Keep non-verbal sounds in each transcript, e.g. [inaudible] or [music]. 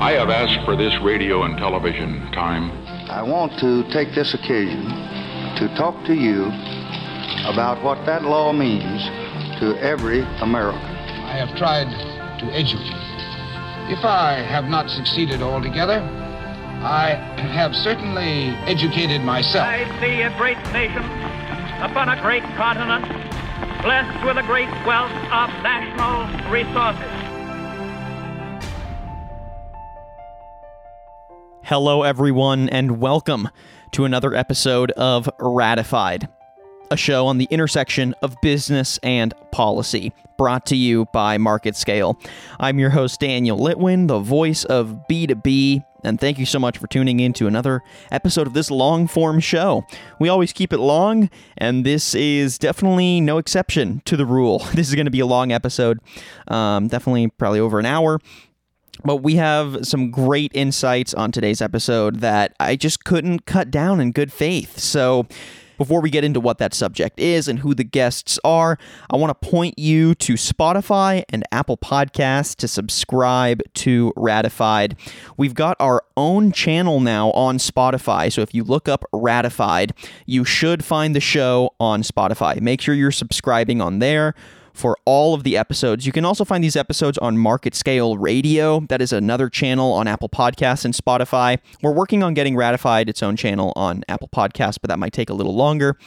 I have asked for this radio and television time. I want to take this occasion to talk to you about what that law means to every American. I have tried to educate. If I have not succeeded altogether, I have certainly educated myself. I see a great nation upon a great continent, blessed with a great wealth of national resources. Hello, everyone, and welcome to another episode of Ratified, a show on the intersection of business and policy, brought to you by Market Scale. I'm your host, Daniel Litwin, the voice of B2B, and thank you so much for tuning in to another episode of this long form show. We always keep it long, and this is definitely no exception to the rule. [laughs] This is going to be a long episode, um, definitely probably over an hour. But we have some great insights on today's episode that I just couldn't cut down in good faith. So, before we get into what that subject is and who the guests are, I want to point you to Spotify and Apple Podcasts to subscribe to Ratified. We've got our own channel now on Spotify. So if you look up Ratified, you should find the show on Spotify. Make sure you're subscribing on there for all of the episodes. You can also find these episodes on Market Scale Radio. That is another channel on Apple Podcasts and Spotify. We're working on getting ratified its own channel on Apple Podcasts, but that might take a little longer.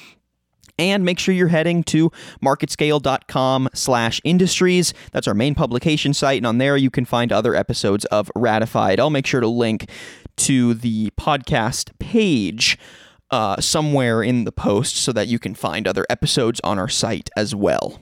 And make sure you're heading to marketscale.com slash industries. That's our main publication site. And on there, you can find other episodes of Ratified. I'll make sure to link to the podcast page uh, somewhere in the post so that you can find other episodes on our site as well.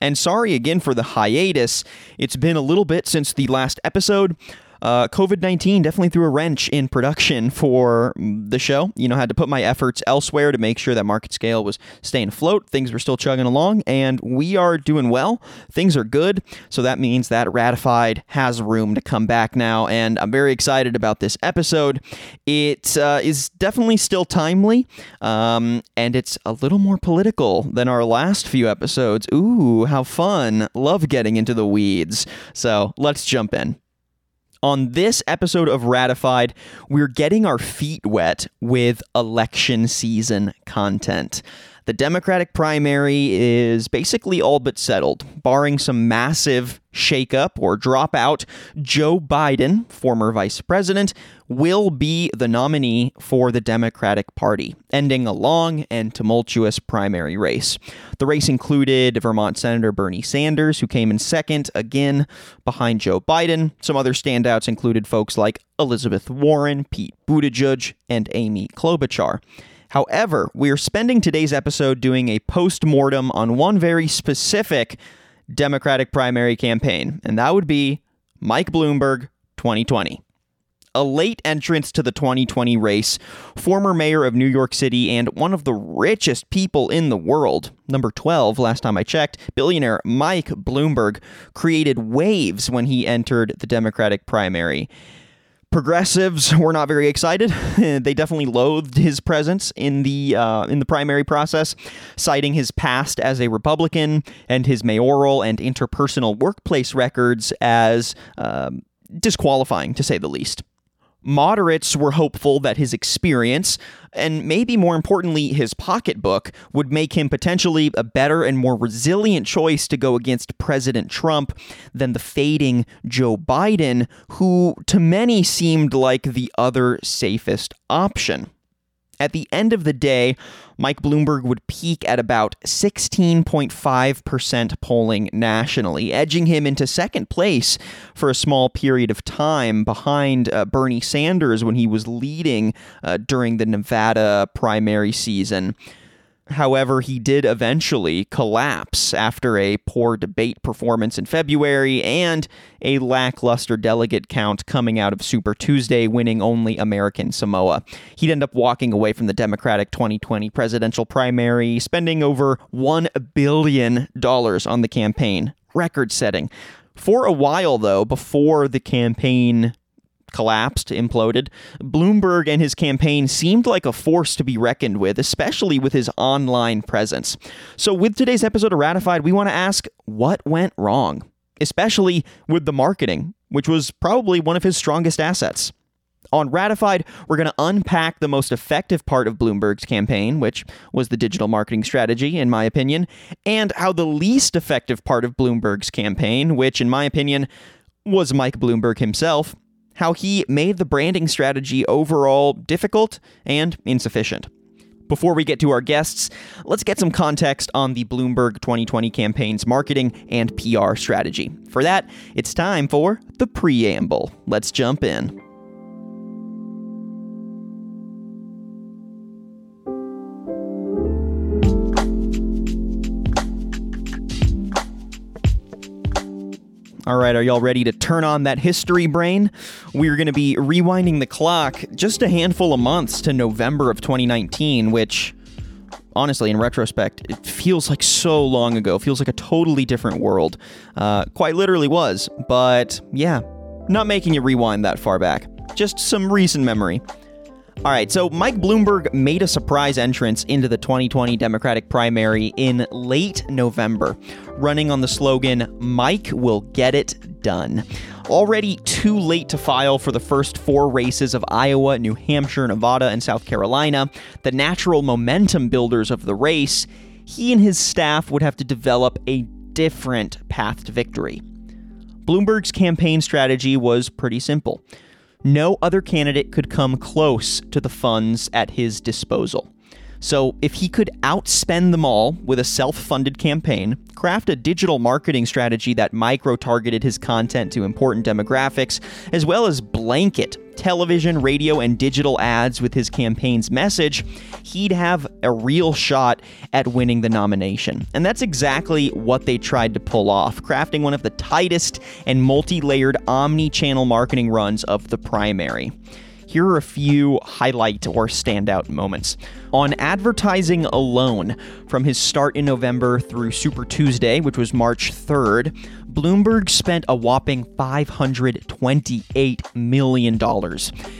And sorry again for the hiatus. It's been a little bit since the last episode. Uh, COVID 19 definitely threw a wrench in production for the show. You know, had to put my efforts elsewhere to make sure that market scale was staying afloat. Things were still chugging along, and we are doing well. Things are good. So that means that Ratified has room to come back now, and I'm very excited about this episode. It uh, is definitely still timely, um, and it's a little more political than our last few episodes. Ooh, how fun! Love getting into the weeds. So let's jump in. On this episode of Ratified, we're getting our feet wet with election season content. The Democratic primary is basically all but settled, barring some massive shakeup or dropout. Joe Biden, former vice president, will be the nominee for the Democratic Party, ending a long and tumultuous primary race. The race included Vermont Senator Bernie Sanders, who came in second, again behind Joe Biden. Some other standouts included folks like Elizabeth Warren, Pete Buttigieg, and Amy Klobuchar. However, we are spending today's episode doing a post mortem on one very specific Democratic primary campaign, and that would be Mike Bloomberg 2020. A late entrance to the 2020 race, former mayor of New York City and one of the richest people in the world, number 12 last time I checked, billionaire Mike Bloomberg created waves when he entered the Democratic primary. Progressives were not very excited. [laughs] they definitely loathed his presence in the uh, in the primary process, citing his past as a Republican and his mayoral and interpersonal workplace records as um, disqualifying, to say the least. Moderates were hopeful that his experience, and maybe more importantly, his pocketbook, would make him potentially a better and more resilient choice to go against President Trump than the fading Joe Biden, who to many seemed like the other safest option. At the end of the day, Mike Bloomberg would peak at about 16.5% polling nationally, edging him into second place for a small period of time behind uh, Bernie Sanders when he was leading uh, during the Nevada primary season. However, he did eventually collapse after a poor debate performance in February and a lackluster delegate count coming out of Super Tuesday, winning only American Samoa. He'd end up walking away from the Democratic 2020 presidential primary, spending over $1 billion on the campaign, record setting. For a while, though, before the campaign collapsed, imploded, Bloomberg and his campaign seemed like a force to be reckoned with, especially with his online presence. So, with today's episode of Ratified, we want to ask what went wrong? especially with the marketing, which was probably one of his strongest assets. On Ratified, we're going to unpack the most effective part of Bloomberg's campaign, which was the digital marketing strategy, in my opinion, and how the least effective part of Bloomberg's campaign, which, in my opinion, was Mike Bloomberg himself, how he made the branding strategy overall difficult and insufficient. Before we get to our guests, let's get some context on the Bloomberg 2020 campaign's marketing and PR strategy. For that, it's time for the preamble. Let's jump in. All right, are y'all ready to turn on that history brain? We're going to be rewinding the clock just a handful of months to November of 2019, which honestly, in retrospect, it feels like so long ago. Feels like a totally different world. Uh, quite literally was. But yeah, not making you rewind that far back. Just some recent memory. All right, so Mike Bloomberg made a surprise entrance into the 2020 Democratic primary in late November, running on the slogan, Mike will get it done. Already too late to file for the first four races of Iowa, New Hampshire, Nevada, and South Carolina, the natural momentum builders of the race, he and his staff would have to develop a different path to victory. Bloomberg's campaign strategy was pretty simple no other candidate could come close to the funds at his disposal. So, if he could outspend them all with a self funded campaign, craft a digital marketing strategy that micro targeted his content to important demographics, as well as blanket television, radio, and digital ads with his campaign's message, he'd have a real shot at winning the nomination. And that's exactly what they tried to pull off, crafting one of the tightest and multi layered omni channel marketing runs of the primary here are a few highlight or standout moments. On advertising alone, from his start in November through Super Tuesday, which was March 3rd, Bloomberg spent a whopping $528 million.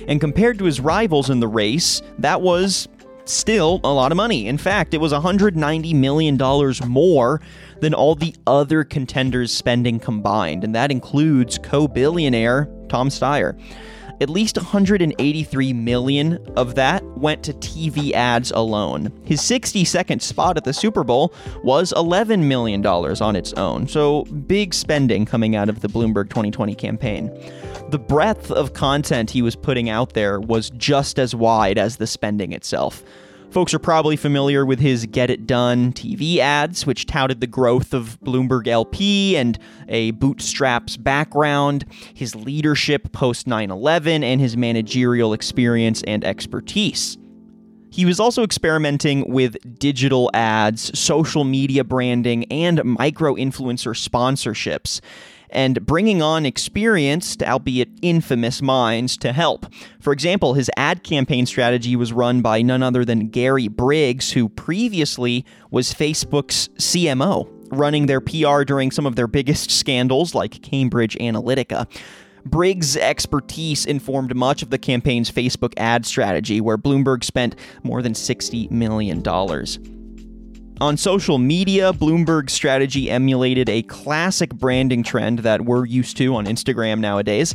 And compared to his rivals in the race, that was still a lot of money. In fact, it was $190 million more than all the other contenders' spending combined, and that includes co billionaire Tom Steyer. At least 183 million of that went to TV ads alone. His 60 second spot at the Super Bowl was $11 million on its own, so big spending coming out of the Bloomberg 2020 campaign. The breadth of content he was putting out there was just as wide as the spending itself. Folks are probably familiar with his Get It Done TV ads, which touted the growth of Bloomberg LP and a bootstraps background, his leadership post 9 11, and his managerial experience and expertise. He was also experimenting with digital ads, social media branding, and micro influencer sponsorships and bringing on experienced, albeit infamous minds to help. For example, his ad campaign strategy was run by none other than Gary Briggs, who previously was Facebook's CMO, running their PR during some of their biggest [laughs] scandals like Cambridge Analytica. Briggs' expertise informed much of the campaign's Facebook ad strategy, where Bloomberg spent more than $60 million. On social media, Bloomberg's strategy emulated a classic branding trend that we're used to on Instagram nowadays.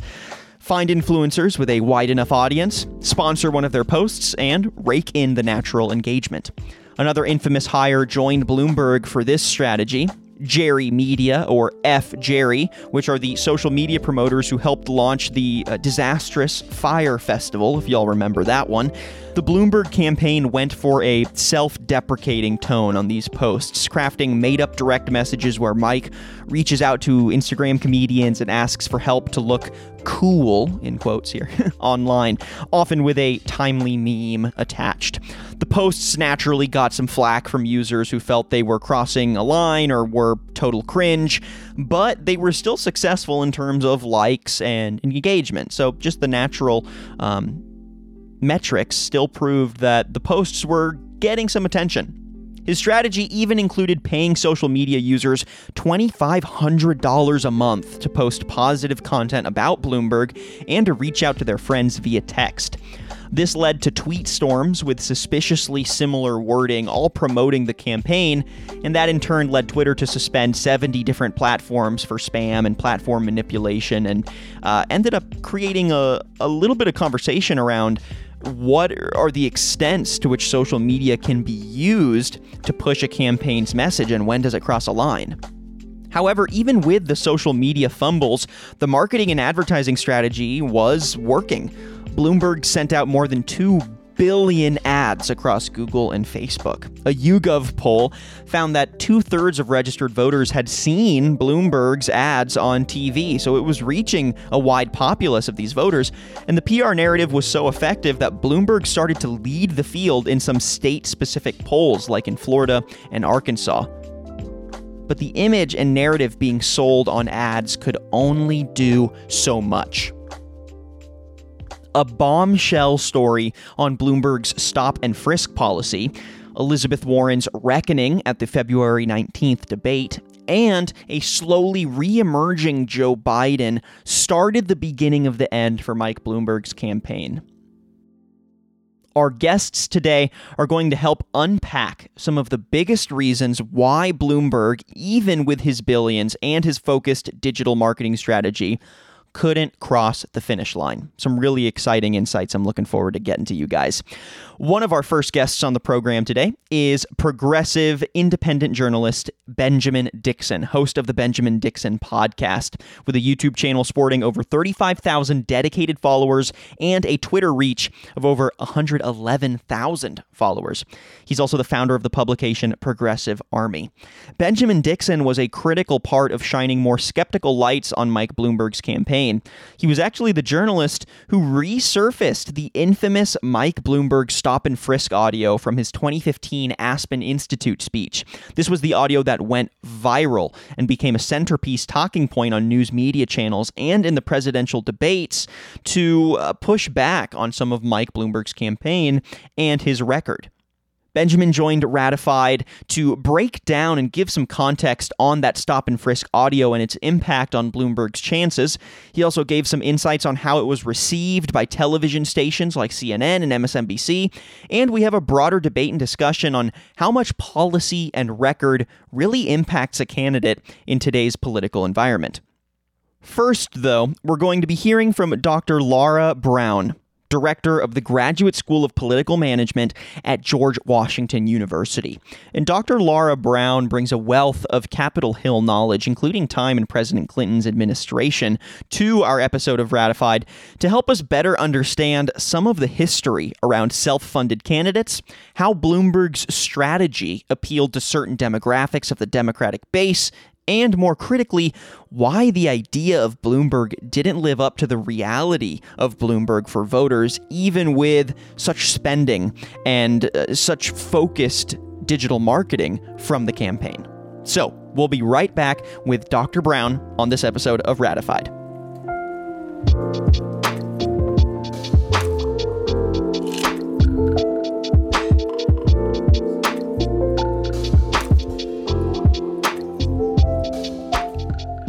Find influencers with a wide enough audience, sponsor one of their posts, and rake in the natural engagement. Another infamous hire joined Bloomberg for this strategy. Jerry Media, or F Jerry, which are the social media promoters who helped launch the uh, disastrous Fyre Festival, if y'all remember that one. The Bloomberg campaign went for a self deprecating tone on these posts, crafting made up direct messages where Mike reaches out to Instagram comedians and asks for help to look cool, in quotes here, [laughs] online, often with a timely meme attached. The posts naturally got some flack from users who felt they were crossing a line or were total cringe, but they were still successful in terms of likes and engagement. So just the natural um, metrics still proved that the posts were getting some attention. His strategy even included paying social media users $2,500 a month to post positive content about Bloomberg and to reach out to their friends via text. This led to tweet storms with suspiciously similar wording, all promoting the campaign, and that in turn led Twitter to suspend 70 different platforms for spam and platform manipulation, and uh, ended up creating a, a little bit of conversation around what are the extents to which social media can be used to push a campaign's message, and when does it cross a line? However, even with the social media fumbles, the marketing and advertising strategy was working. Bloomberg sent out more than 2 billion ads across Google and Facebook. A YouGov poll found that two thirds of registered voters had seen Bloomberg's ads on TV, so it was reaching a wide populace of these voters. And the PR narrative was so effective that Bloomberg started to lead the field in some state specific polls, like in Florida and Arkansas. But the image and narrative being sold on ads could only do so much a bombshell story on Bloomberg's stop and frisk policy, Elizabeth Warren's reckoning at the February 19th debate, and a slowly re emerging Joe Biden started the beginning of the end for Mike Bloomberg's campaign. Our guests today are going to help unpack some of the biggest reasons why Bloomberg, even with his billions and his focused digital marketing strategy, couldn't cross the finish line. Some really exciting insights I'm looking forward to getting to you guys. One of our first guests on the program today is progressive independent journalist Benjamin Dixon, host of the Benjamin Dixon podcast, with a YouTube channel sporting over 35,000 dedicated followers and a Twitter reach of over 111,000 followers. He's also the founder of the publication Progressive Army. Benjamin Dixon was a critical part of shining more skeptical lights on Mike Bloomberg's campaign. He was actually the journalist who resurfaced the infamous Mike Bloomberg stop and frisk audio from his 2015 Aspen Institute speech. This was the audio that went viral and became a centerpiece talking point on news media channels and in the presidential debates to uh, push back on some of Mike Bloomberg's campaign and his record. Benjamin joined Ratified to break down and give some context on that stop and frisk audio and its impact on Bloomberg's chances. He also gave some insights on how it was received by television stations like CNN and MSNBC. And we have a broader debate and discussion on how much policy and record really impacts a candidate in today's political environment. First, though, we're going to be hearing from Dr. Laura Brown, director of the Graduate School of Political Management at George Washington University. And Dr. Laura Brown brings a wealth of Capitol Hill knowledge, including time in President Clinton's administration, to our episode of Ratified to help us better understand some of the history around self funded candidates, how Bloomberg's strategy appealed to certain demographics of the Democratic base, and more critically, why the idea of Bloomberg didn't live up to the reality of Bloomberg for voters, even with such spending and uh, such focused digital marketing from the campaign. So, we'll be right back with Dr. Brown on this episode of Ratified.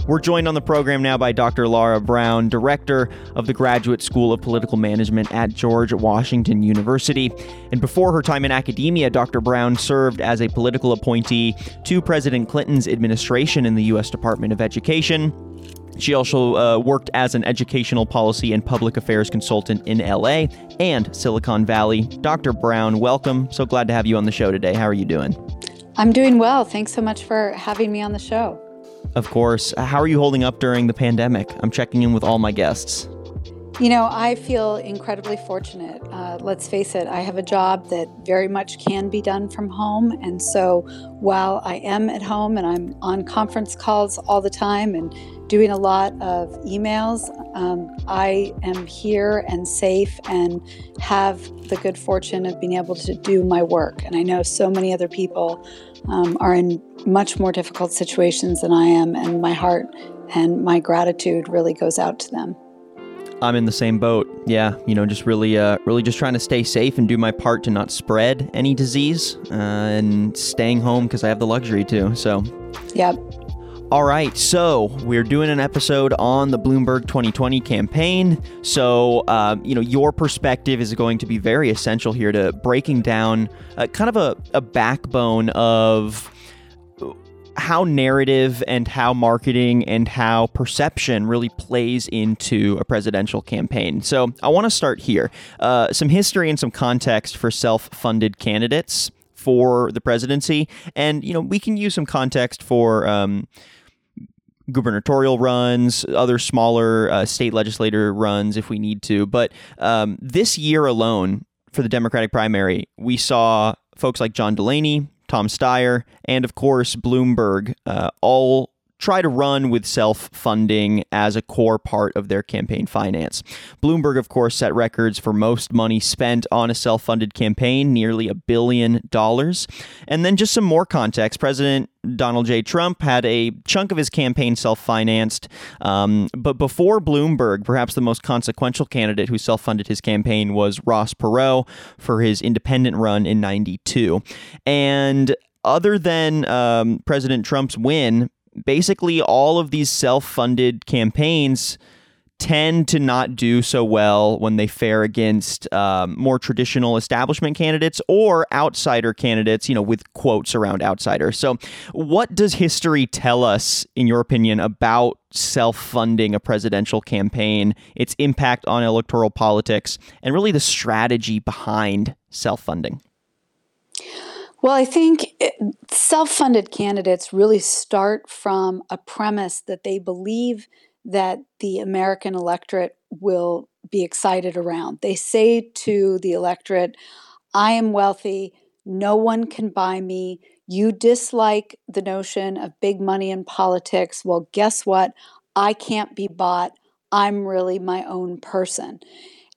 We're joined on the program now by Dr. Laura Brown, director of the Graduate School of Political Management at George Washington University. And before her time in academia, Dr. Brown served as a political appointee to President Clinton's administration in the U.S. Department of Education. She also uh, worked as an educational policy and public affairs consultant in LA and Silicon Valley. Dr. Brown, welcome. So glad to have you on the show today. How are you doing? I'm doing well. Thanks so much for having me on the show of course. How are you holding up during the pandemic? I'm checking in with all my guests. You know, I feel incredibly fortunate. Uh, let's face it, I have a job that very much can be done from home. And so while I am at home and I'm on conference calls all the time and doing a lot of emails, um, I am here and safe and have the good fortune of being able to do my work. And I know so many other people um, are in much more difficult situations than I am, and my heart and my gratitude really goes out to them. I'm in the same boat. Yeah, you know, just really, uh, really just trying to stay safe and do my part to not spread any disease, uh, and staying home because I have the luxury to. So, Yep. All right, so we're doing an episode on the Bloomberg 2020 campaign. So, uh, you know, your perspective is going to be very essential here to breaking down uh, kind of a, a backbone of how narrative and how marketing and how perception really plays into a presidential campaign. So I want to start here. Uh, some history and some context for self funded candidates for the presidency. And, you know, we can use some context for. Um, gubernatorial runs, other smaller uh, state legislator runs if we need to. But um, this year alone, for the Democratic primary, we saw folks like John Delaney, Tom Steyer, and of course Bloomberg uh, all try to run with self funding as a core part of their campaign finance. Bloomberg, of course, set records for most money spent on a self funded campaign, nearly a billion dollars. And then just some more context President Donald J. Trump had a chunk of his campaign self financed. Um, but before Bloomberg, perhaps the most consequential candidate who self funded his campaign was Ross Perot for his independent run in 92. And other than um, President Trump's win, basically all of these self-funded campaigns tend to not do so well when they fare against um, more traditional establishment candidates or outsider candidates, you know, with quotes around outsider. So, what does history tell us, in your opinion, about self funding a presidential campaign, its impact on electoral politics, and really the strategy behind self funding? Well, I think self funded candidates really start from a premise that they believe that the American electorate will be excited around. They say to the electorate, I am wealthy, no one can buy me. You dislike the notion of big money in politics. Well, guess what? I can't be bought. I'm really my own person.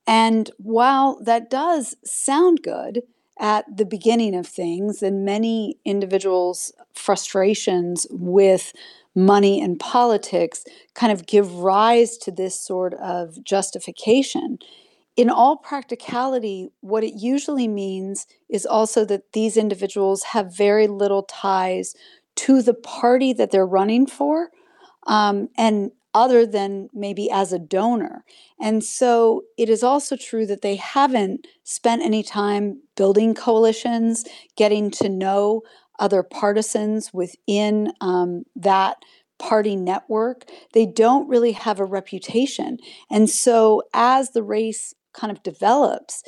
And while that does sound good, at the beginning of things, and many individuals' frustrations with money and politics kind of give rise to this sort of justification. In all practicality, what it usually means is also that these individuals have very little ties to the party that they're running for. Um, and other than maybe as a donor. And so it is also true that they haven't spent any time building coalitions, getting to know other partisans within um, that party network. They don't really have a reputation. And so as the race kind of develops,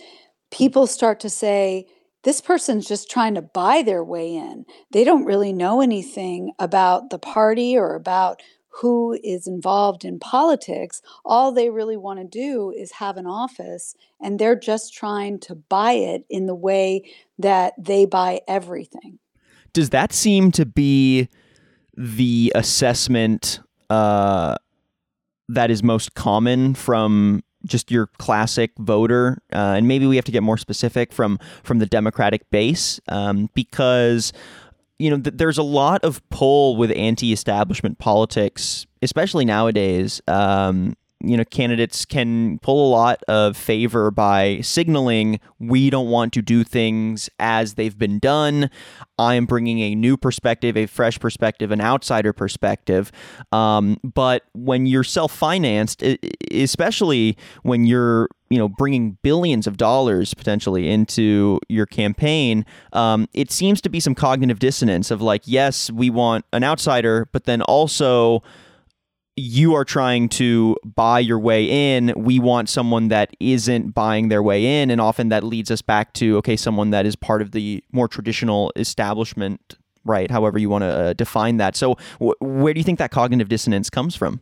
people start to say, this person's just trying to buy their way in. They don't really know anything about the party or about who is involved in politics, all they really want to do is have an office and they're just trying to buy it in the way that they buy everything. Does that seem to be the assessment uh, that is most common from just your classic voter, uh, and maybe we have to get more specific from from the Democratic base, um, because you know, th- there's a lot of pull with anti-establishment politics, especially nowadays. Um, you know, candidates can pull a lot of favor by signaling we don't want to do things as they've been done. I am bringing a new perspective, a fresh perspective, an outsider perspective. Um, but when you're self-financed, especially when you're you know bringing billions of dollars potentially into your campaign, um, it seems to be some cognitive dissonance of like, yes, we want an outsider, but then also you are trying to buy your way in. We want someone that isn't buying their way in. And often that leads us back to, okay, someone that is part of the more traditional establishment, right? However you want to uh, define that. So, wh- where do you think that cognitive dissonance comes from?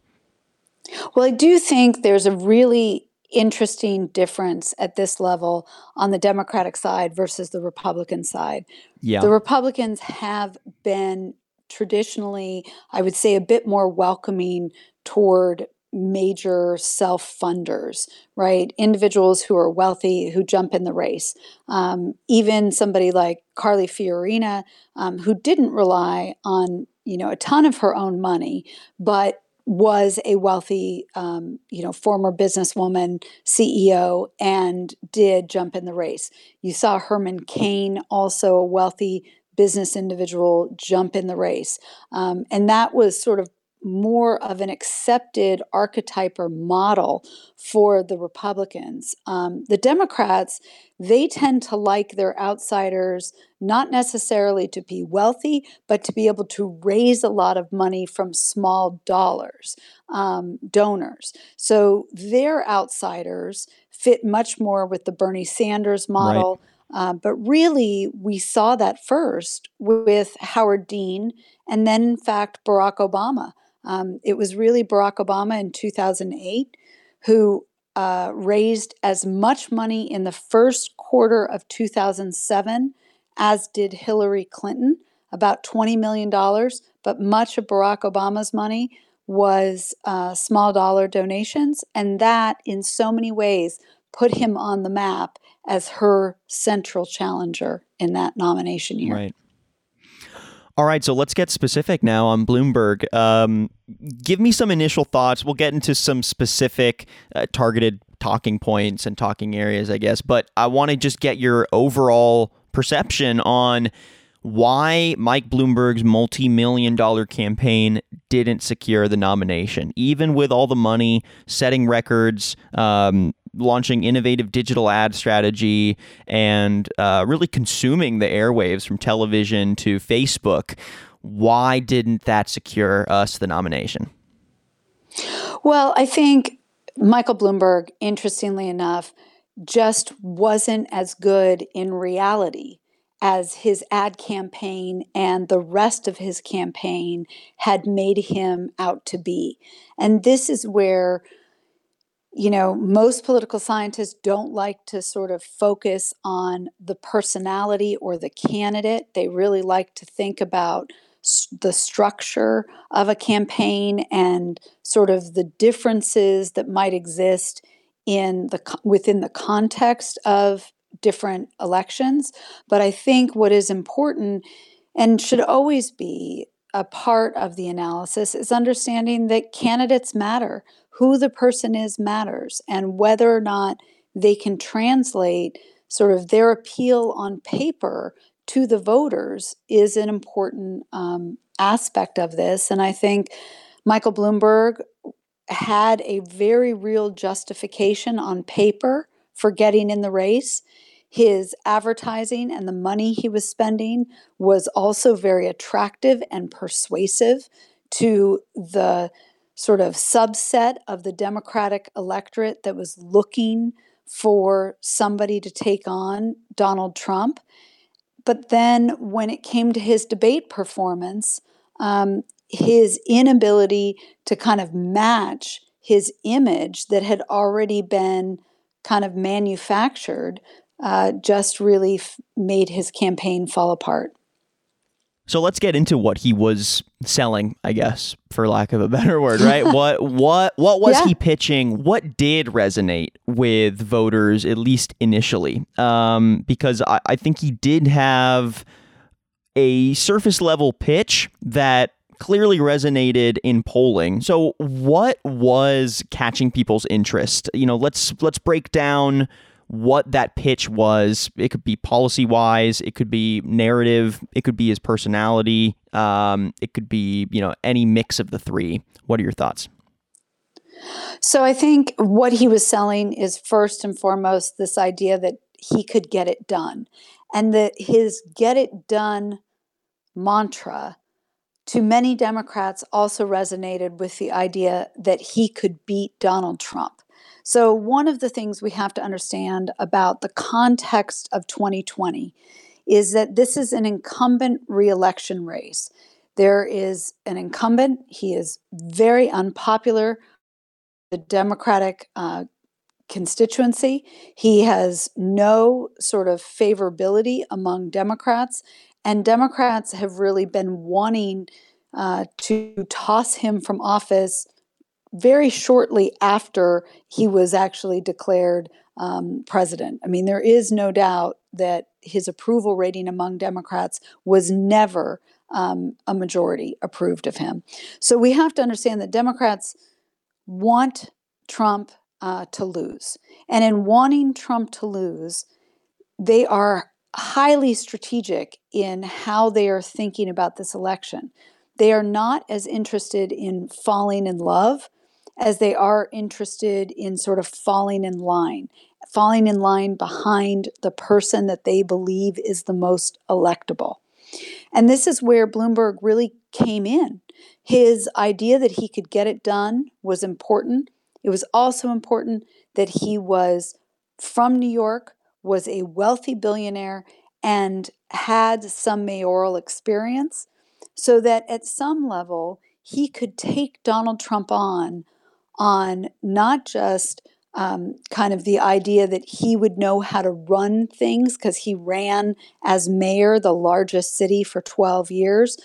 Well, I do think there's a really interesting difference at this level on the Democratic side versus the Republican side. Yeah. The Republicans have been traditionally, I would say, a bit more welcoming toward major self funders, right? Individuals who are wealthy who jump in the race. Um, even somebody like Carly Fiorina, um, who didn't rely on you know a ton of her own money, but was a wealthy, um, you know, former businesswoman, CEO, and did jump in the race. You saw Herman Cain, also a wealthy business individual, jump in the race. Um, and that was sort of more of an accepted archetype or model for the Republicans. Um, the Democrats, they tend to like their outsiders not necessarily to be wealthy, but to be able to raise a lot of money from small dollars, um, donors. So their outsiders fit much more with the Bernie Sanders model. Right. Uh, but really, we saw that first with Howard Dean and then, in fact, Barack Obama. Um, it was really Barack Obama in 2008 who uh, raised as much money in the first quarter of 2007 as did Hillary Clinton, about $20 million. But much of Barack Obama's money was uh, small dollar donations. And that, in so many ways, put him on the map as her central challenger in that nomination year. Right. All right, so let's get specific now on Bloomberg. Um, give me some initial thoughts. We'll get into some specific uh, targeted talking points and talking areas, I guess, but I want to just get your overall perception on why Mike Bloomberg's multi million dollar campaign didn't secure the nomination, even with all the money, setting records, um, launching innovative digital ad strategy and uh, really consuming the airwaves from television to Facebook. Why didn't that secure us the nomination? Well, I think Michael Bloomberg, interestingly enough, just wasn't as good in reality as his ad campaign and the rest of his campaign had made him out to be. And this is where you know, most political scientists don't like to sort of focus on the personality or the candidate. They really like to think about the structure of a campaign and sort of the differences that might exist in the within the context of different elections. But I think what is important and should always be a part of the analysis is understanding that candidates matter who the person is matters and whether or not they can translate sort of their appeal on paper to the voters is an important um, aspect of this. And I think Michael Bloomberg had a very real justification on paper for getting in the race. His advertising and the money he was spending was also very attractive and persuasive to the sort of subset of the Democratic electorate that was looking for somebody to take on Donald Trump. But then when it came to his debate performance, um, his inability to kind of match his image that had already been kind of manufactured uh, just really f- made his campaign fall apart. So let's get into what he was selling, I guess, for lack of a better word, right? [laughs] what what what was yeah. he pitching? What did resonate with voters, at least initially? Um, because I, I think he did have a surface level pitch that clearly resonated in polling. So what was catching people's interest? You know, let's let's break down what that pitch was. It could be policy wise, it could be narrative, it could be his personality, um, it could be you know any mix of the three. What are your thoughts? So I think what he was selling is first and foremost this idea that he could get it done, and that his "get it done" mantra to many Democrats also resonated with the idea that he could beat Donald Trump. So, one of the things we have to understand about the context of 2020 is that this is an incumbent reelection race. There is an incumbent, he is very unpopular, the Democratic uh, constituency. He has no sort of favorability among Democrats, and Democrats have really been wanting uh, to toss him from office very shortly after he was actually declared um, president. I mean, there is no doubt that his approval rating among Democrats was never um, a majority approved of him. So we have to understand that Democrats want Trump uh, to lose. And in wanting Trump to lose, they are highly strategic in how they are thinking about this election. They are not as interested in falling in love as they are interested in sort of falling in line, falling in line behind the person that they believe is the most electable. And this is where Bloomberg really came in. His idea that he could get it done was important. It was also important that he was from New York, was a wealthy billionaire, and had some mayoral experience so that at some level he could take Donald Trump on on not just um, kind of the idea that he would know how to run things because he ran as mayor the largest city for 12 years,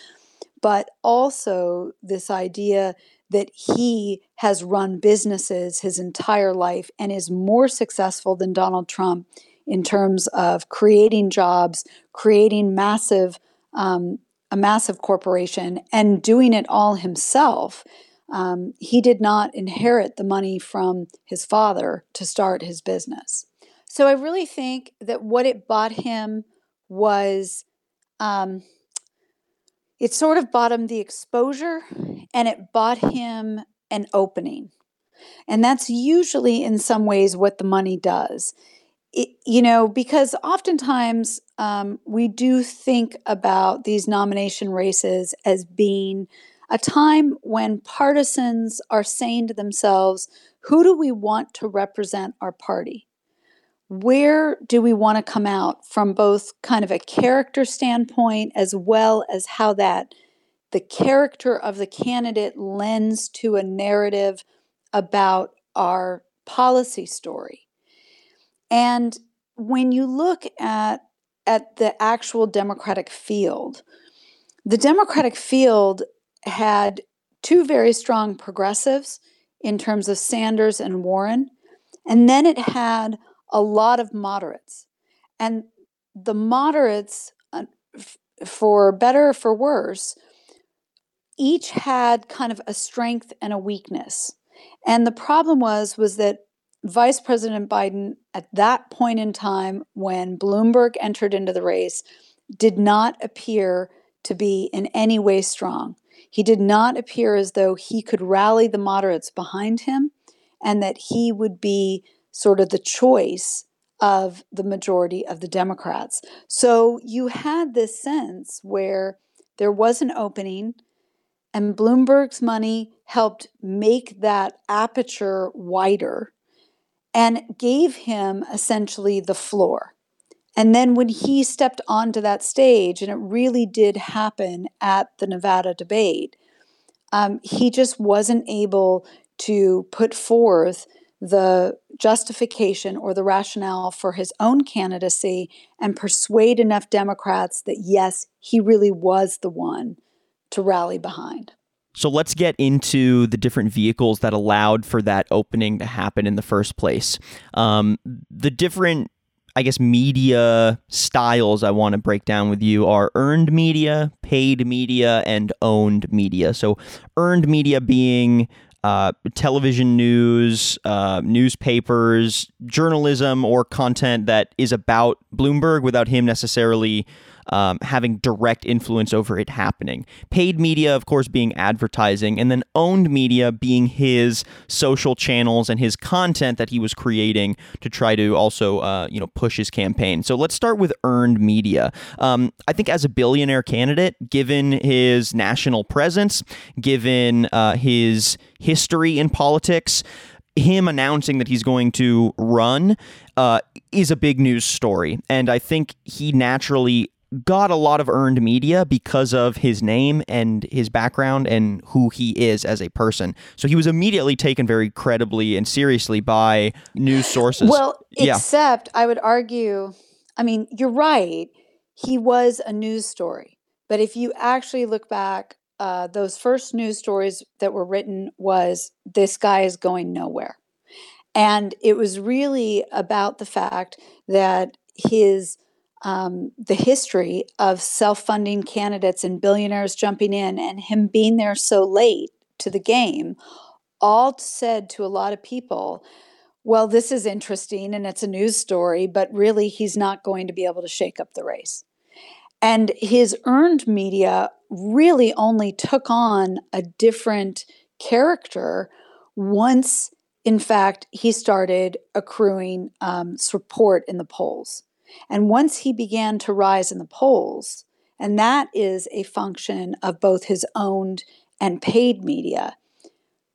but also this idea that he has run businesses his entire life and is more successful than Donald Trump in terms of creating jobs, creating massive um, a massive corporation, and doing it all himself. Um, he did not inherit the money from his father to start his business. So I really think that what it bought him was um, it sort of bought him the exposure and it bought him an opening. And that's usually in some ways what the money does it, you know, because oftentimes um, we do think about these nomination races as being a time when partisans are saying to themselves, who do we want to represent our party? Where do we want to come out from both kind of a character standpoint as well as how that the character of the candidate lends to a narrative about our policy story? And when you look at at the actual Democratic field, the Democratic field had two very strong progressives in terms of Sanders and Warren, and then it had a lot of moderates. And the moderates, uh, for better or for worse, each had kind of a strength and a weakness. And the problem was was that Vice President Biden, at that point in time when Bloomberg entered into the race, did not appear to be in any way strong. He did not appear as though he could rally the moderates behind him and that he would be sort of the choice of the majority of the Democrats. So you had this sense where there was an opening, and Bloomberg's money helped make that aperture wider and gave him essentially the floor. And then when he stepped onto that stage, and it really did happen at the Nevada debate, um, he just wasn't able to put forth the justification or the rationale for his own candidacy and persuade enough Democrats that, yes, he really was the one to rally behind. So let's get into the different vehicles that allowed for that opening to happen in the first place. Um, the different, I guess, media styles I want to break down with you are earned media, paid media, and owned media. So, earned media being uh, television news, uh, newspapers, journalism, or content that is about Bloomberg without him necessarily um, having direct influence over it happening. Paid media, of course, being advertising, and then owned media being his social channels and his content that he was creating to try to also, uh, you know, push his campaign. So let's start with earned media. Um, I think as a billionaire candidate, given his national presence, given uh, his history in politics, him announcing that he's going to run uh, is a big news story. And I think he naturally got a lot of earned media because of his name and his background and who he is as a person. So he was immediately taken very credibly and seriously by news sources. Well, yeah. except I would argue, I mean, you're right. He was a news story. But if you actually look back, uh, those first news stories that were written was this guy is going nowhere. And it was really about the fact that his um, the history of self funding candidates and billionaires jumping in and him being there so late to the game, all said to a lot of people, well, this is interesting and it's a news story, but really he's not going to be able to shake up the race. And his earned media really only took on a different character once, in fact, he started accruing um, support in the polls. And once he began to rise in the polls, and that is a function of both his owned and paid media,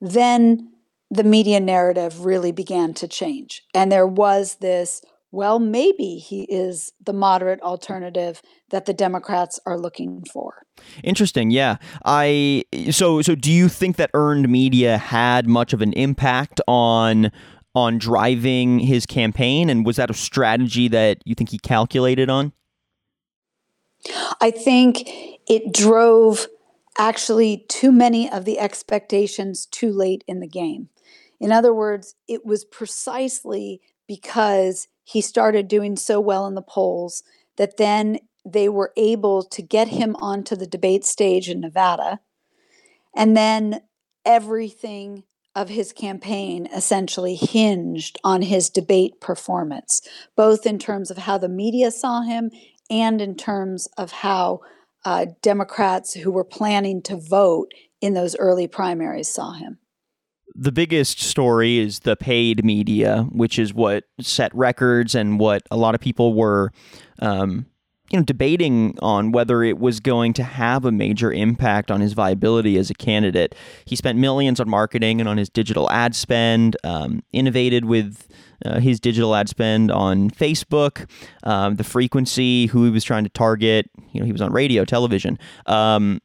then the media narrative really began to change. And there was this well, maybe he is the moderate alternative that the Democrats are looking for. Interesting. Yeah. I so so do you think that earned media had much of an impact on on driving his campaign and was that a strategy that you think he calculated on? I think it drove actually too many of the expectations too late in the game. In other words, it was precisely because he started doing so well in the polls that then they were able to get him onto the debate stage in Nevada. And then everything of his campaign essentially hinged on his debate performance, both in terms of how the media saw him and in terms of how uh, Democrats who were planning to vote in those early primaries saw him. The biggest story is the paid media, which is what set records and what a lot of people were, um, you know, debating on whether it was going to have a major impact on his viability as a candidate. He spent millions on marketing and on his digital ad spend, um, innovated with. Uh, his digital ad spend on Facebook, um, the frequency, who he was trying to target. You know, he was on radio, television. Um,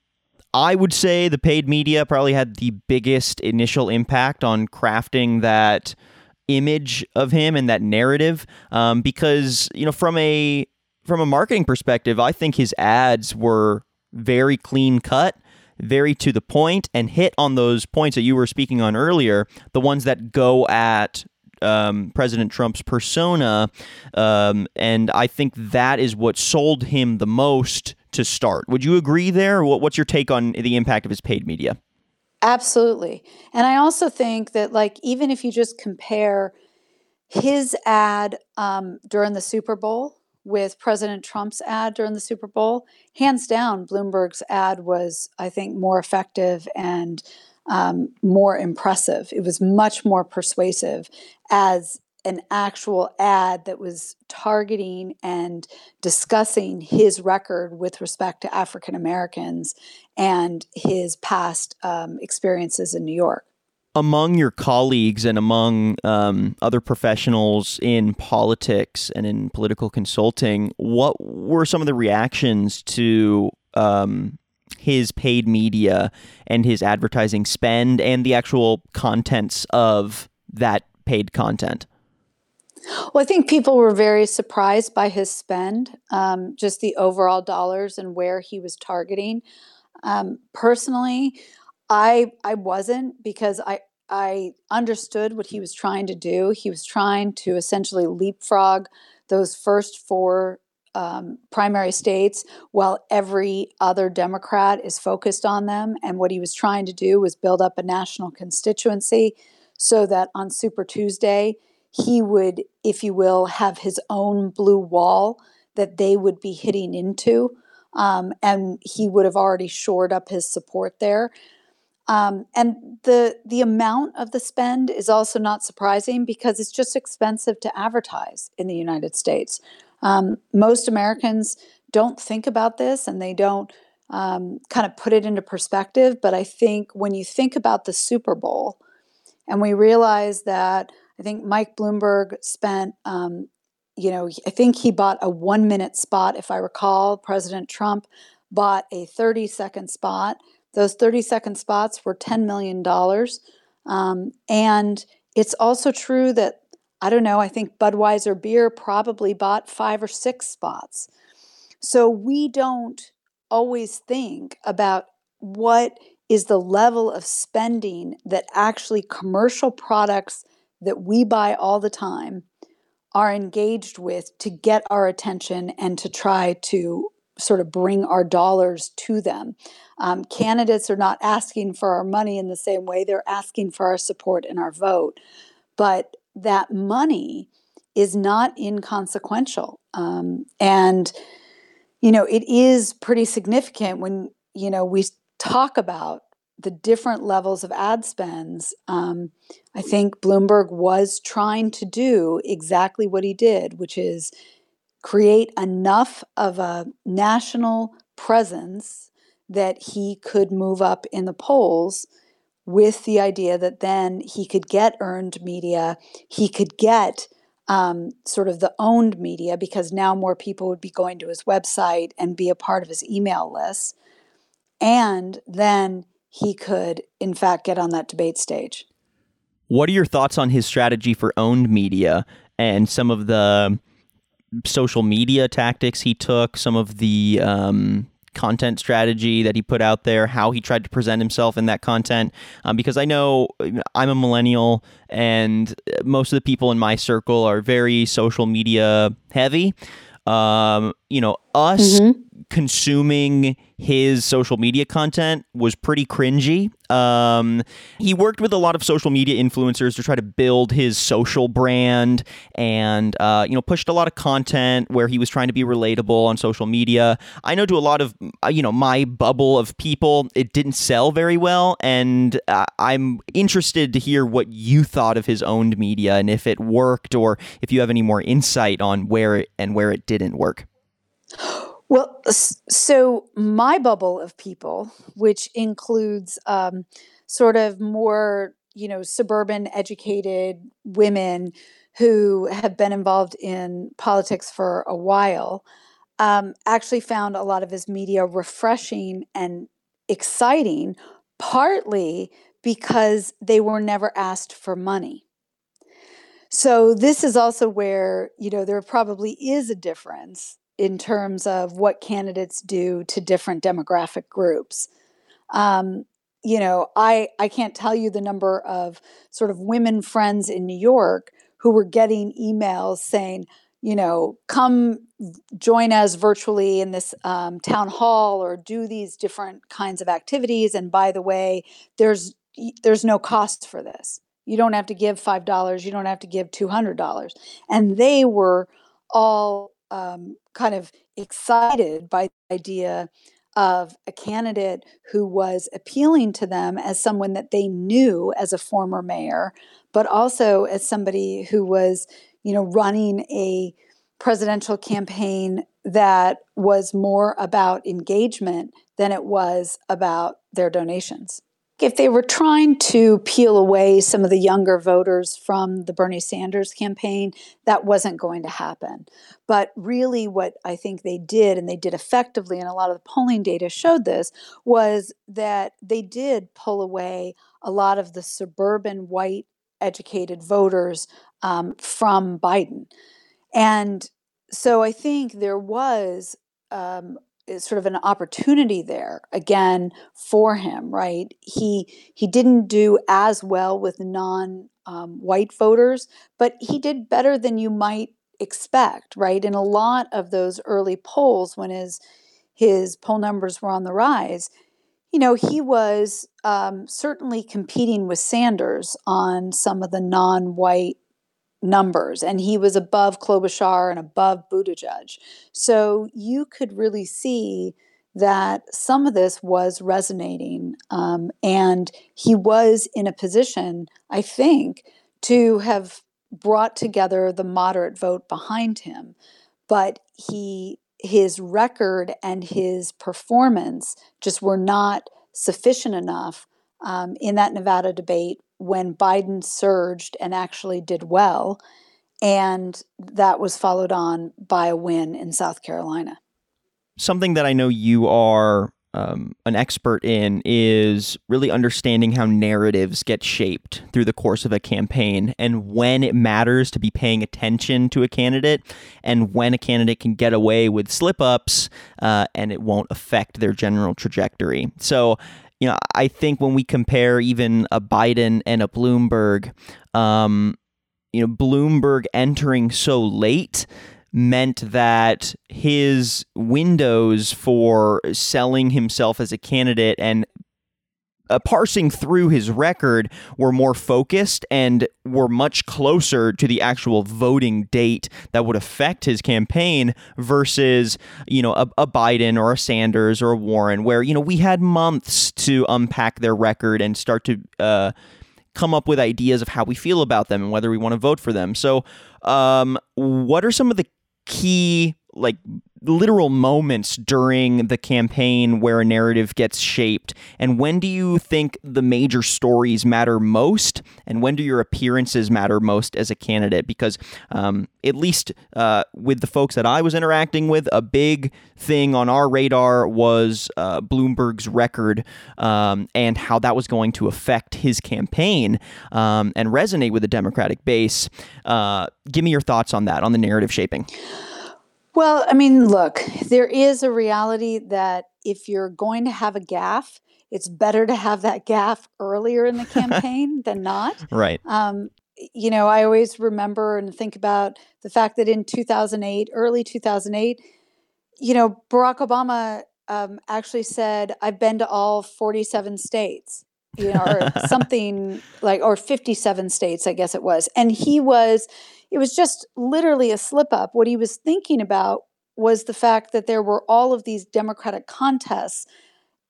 I would say the paid media probably had the biggest initial impact on crafting that image of him and that narrative um, because you know from a from a marketing perspective i think his ads were very clean cut very to the point and hit on those points that you were speaking on earlier the ones that go at um, President Trump's persona. Um, and I think that is what sold him the most to start. Would you agree there? what's your take on the impact of his paid media? Absolutely. And I also think that, like, even if you just compare his ad um, during the Super Bowl with President Trump's ad during the Super Bowl, hands down, Bloomberg's ad was, I think, more effective and um, more impressive. It was much more persuasive as an actual ad that was targeting and discussing his record with respect to African Americans and his past um, experiences in New York. Among your colleagues and among um, other professionals in politics and in political consulting, what were some of the reactions to um, his paid media and his advertising spend and the actual contents of that paid content? Well, I think people were very surprised by his spend, um, just the overall dollars and where he was targeting. Um, personally, I I wasn't because I I understood what he was trying to do. He was trying to essentially leapfrog those first four um, primary states while every other Democrat is focused on them. And what he was trying to do was build up a national constituency so that on Super Tuesday, he would, if you will, have his own blue wall that they would be hitting into. Um, and he would have already shored up his support there. Um, and the the amount of the spend is also not surprising because it's just expensive to advertise in the United States. Um, most Americans don't think about this and they don't um, kind of put it into perspective. But I think when you think about the Super Bowl, and we realize that I think Mike Bloomberg spent, um, you know, I think he bought a one minute spot, if I recall. President Trump bought a 30 second spot. Those 30 second spots were $10 million. Um, and it's also true that, I don't know, I think Budweiser beer probably bought five or six spots. So we don't always think about what is the level of spending that actually commercial products that we buy all the time are engaged with to get our attention and to try to sort of bring our dollars to them. Um, candidates are not asking for our money in the same way, they're asking for our support and our vote. But that money is not inconsequential. Um, and, you know, it is pretty significant when, you know, we talk about the different levels of ad spends. Um, I think Bloomberg was trying to do exactly what he did, which is create enough of a national presence that he could move up in the polls with the idea that then he could get earned media, he could get um, sort of the owned media because now more people would be going to his website and be a part of his email list. And then he could, in fact, get on that debate stage. What are your thoughts on his strategy for owned media and some of the social media tactics he took, some of the um, content strategy that he put out there, how he tried to present himself in that content. Um, because I know I'm a millennial and most of the people in my circle are very social media heavy. Um, you know, us mm-hmm consuming his social media content was pretty cringy. Um, he worked with a lot of social media influencers to try to build his social brand, and uh, you know, pushed a lot of content where he was trying to be relatable on social media. I know to a lot of uh, you know my bubble of people, it didn't sell very well, and uh, I'm interested to hear what you thought of his owned media and if it worked, or if you have any more insight on where it and where it didn't work. Well, so my bubble of people, which includes um, sort of more, you know, suburban educated women who have been involved in politics for a while, um, actually found a lot of his media refreshing and exciting, partly because they were never asked for money. So this is also where, you know, there probably is a difference in terms of what candidates do to different demographic groups. Um, you know, I I can't tell you the number of sort of women friends in New York who were getting emails saying, you know, come join us virtually in this um, town hall or do these different kinds of activities. And by the way, there's there's no cost for this. You don't have to give five dollars. You don't have to give two hundred dollars. And they were all um, kind of excited by the idea of a candidate who was appealing to them as someone that they knew as a former mayor, but also as somebody who was, you know, running a presidential campaign that was more about engagement than it was about their donations if they were trying to peel away some of the younger voters from the Bernie Sanders campaign, that wasn't going to happen. But really, what I think they did, and they did effectively, and a lot of the polling data showed this, was that they did pull away a lot of the suburban white educated voters um, from Biden. And so I think there was um, sort of an opportunity there again for him right? He he didn't do as well with non um, white voters but he did better than you might expect right? In a lot of those early polls when his his poll numbers were on the rise you know he was um, certainly competing with sanders on some of the non-white numbers, and he was above Klobuchar and above Buttigieg. So you could really see that some of this was resonating, um, and he was in a position, I think, to have brought together the moderate vote behind him. But he his record and his performance just were not sufficient enough um, in that Nevada debate when Biden surged and actually did well. And that was followed on by a win in South Carolina. Something that I know you are um, an expert in is really understanding how narratives get shaped through the course of a campaign and when it matters to be paying attention to a candidate and when a candidate can get away with slip ups uh, and it won't affect their general trajectory. So, you know, I think when we compare even a Biden and a Bloomberg, um, you know, Bloomberg entering so late meant that his windows for selling himself as a candidate and uh, parsing through his record were more focused and were much closer to the actual voting date that would affect his campaign versus you know a, a, Biden or a Sanders or a Warren where you know we had months to unpack their record and start to uh, come up with ideas of how we feel about them and whether we want to vote for them. So um, what are some of the key like literal moments during the campaign where a narrative gets shaped? And when do you think the major stories matter most? And when do your appearances matter most as a candidate? Because, um, at least uh, with the folks that I was interacting with, a big thing on our radar was uh, Bloomberg's record um, and how that was going to affect his campaign um, and resonate with the Democratic base. Uh, give me your thoughts on that, on the narrative shaping. Well, I mean, look, there is a reality that if you're going to have a gaffe, it's better to have that gaffe earlier in the [laughs] campaign than not. Right. Um, you know, I always remember and think about the fact that in 2008, early 2008, you know, Barack Obama um, actually said, I've been to all 47 states, you know, or [laughs] something like, or 57 states, I guess it was. And he was, it was just literally a slip up. What he was thinking about was the fact that there were all of these Democratic contests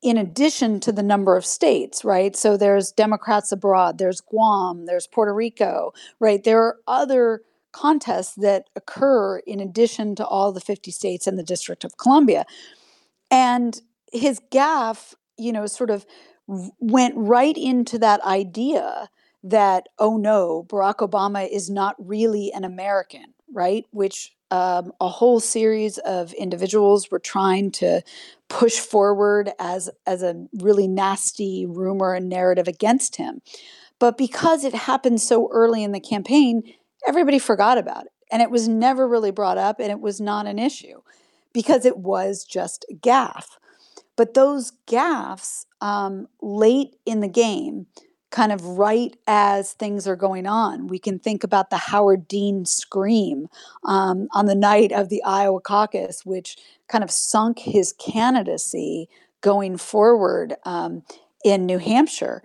in addition to the number of states, right? So there's Democrats abroad, there's Guam, there's Puerto Rico, right? There are other contests that occur in addition to all the 50 states and the District of Columbia. And his gaffe, you know, sort of went right into that idea that, oh no, Barack Obama is not really an American, right? Which um, a whole series of individuals were trying to push forward as, as a really nasty rumor and narrative against him. But because it happened so early in the campaign, everybody forgot about it. And it was never really brought up, and it was not an issue because it was just a gaffe. But those gaffes um, late in the game kind of right as things are going on. We can think about the Howard Dean scream um, on the night of the Iowa caucus, which kind of sunk his candidacy going forward um, in New Hampshire.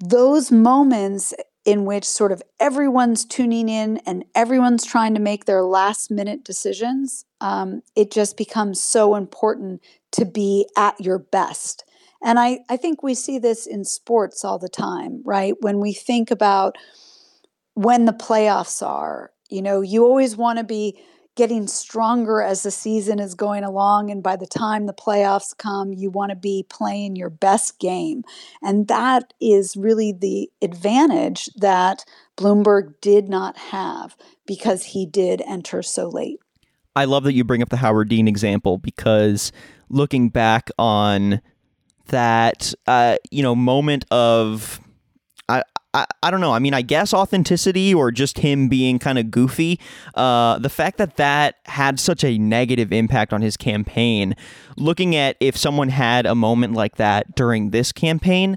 Those moments in which sort of everyone's tuning in and everyone's trying to make their last minute decisions, um, it just becomes so important to be at your best and I, I think we see this in sports all the time, right? When we think about when the playoffs are, you know, you always want to be getting stronger as the season is going along. And by the time the playoffs come, you want to be playing your best game. And that is really the advantage that Bloomberg did not have because he did enter so late. I love that you bring up the Howard Dean example because looking back on that uh, you know moment of I, I, I don't know. I mean, I guess authenticity or just him being kind of goofy. Uh, the fact that that had such a negative impact on his campaign. Looking at if someone had a moment like that during this campaign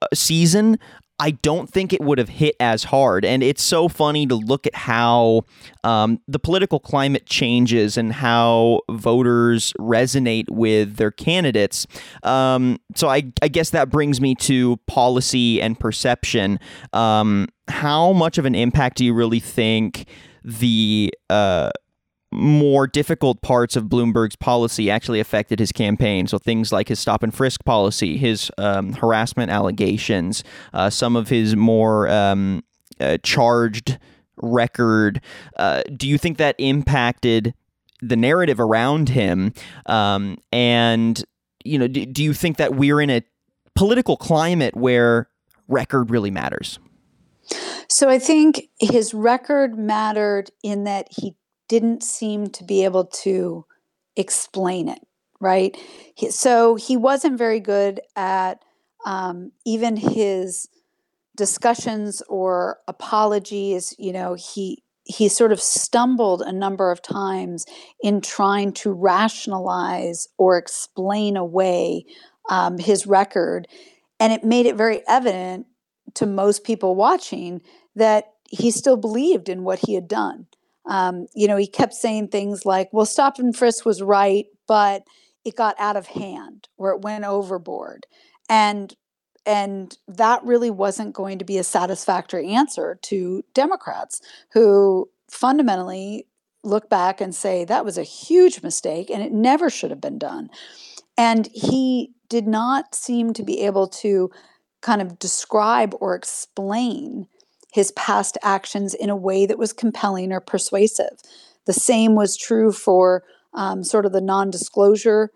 uh, season, I don't think it would have hit as hard. And it's so funny to look at how um, the political climate changes and how voters resonate with their candidates. Um, so I, I, guess that brings me to policy and perception. Um, how much of an impact do you really think the uh, more difficult parts of Bloomberg's policy actually affected his campaign. So things like his stop and frisk policy, his um, harassment allegations, uh, some of his more um, uh, charged record. Uh, do you think that impacted the narrative around him? Um, and you know, do, do you think that we're in a political climate where record really matters? So I think his record mattered in that he didn't seem to be able to explain it, right? He, so he wasn't very good at um, even his discussions or apologies. You know, he he sort of stumbled a number of times in trying to rationalize or explain away um, his record, and it made it very evident to most people watching that he still believed in what he had done. Um, you know, he kept saying things like, well, stop and frisk was right, but it got out of hand or it went overboard. And and that really wasn't going to be a satisfactory answer to Democrats who fundamentally look back and say that was a huge mistake and it never should have been done. And he did not seem to be able to kind of describe or explain his past actions in a way that was compelling or persuasive. The same was true for um, sort of the non disclosure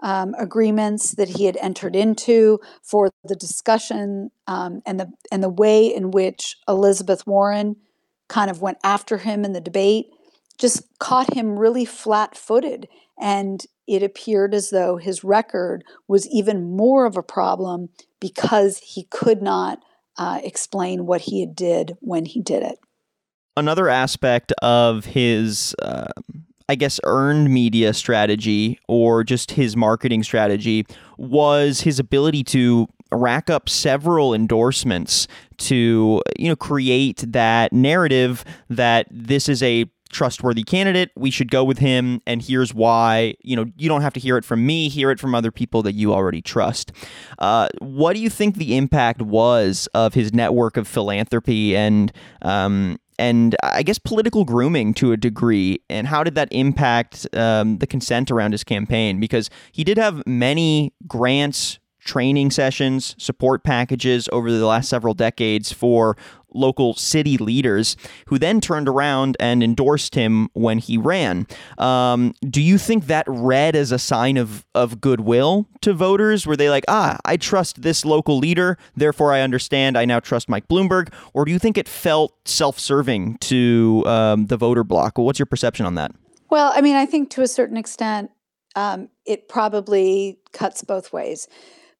um, agreements that he had entered into, for the discussion um, and the and the way in which Elizabeth Warren kind of went after him in the debate, just caught him really flat-footed, and it appeared as though his record was even more of a problem because he could not uh, explain what he did when he did it. Another aspect of his. Uh I guess, earned media strategy or just his marketing strategy was his ability to rack up several endorsements to you know create that narrative that this is a trustworthy candidate we should go with him and here's why you know you don't have to hear it from me hear it from other people that you already trust uh, what do you think the impact was of his network of philanthropy and um, and I guess political grooming to a degree. And how did that impact um, the consent around his campaign? Because he did have many grants, training sessions, support packages over the last several decades for local city leaders who then turned around and endorsed him when he ran. Um, do you think that read as a sign of, of goodwill to voters? Were they like, ah, I trust this local leader, therefore I understand I now trust Mike Bloomberg? Or do you think it felt self serving to um, the voter bloc? what's your perception on that? Well, I mean, I think to a certain extent, um, it probably cuts both ways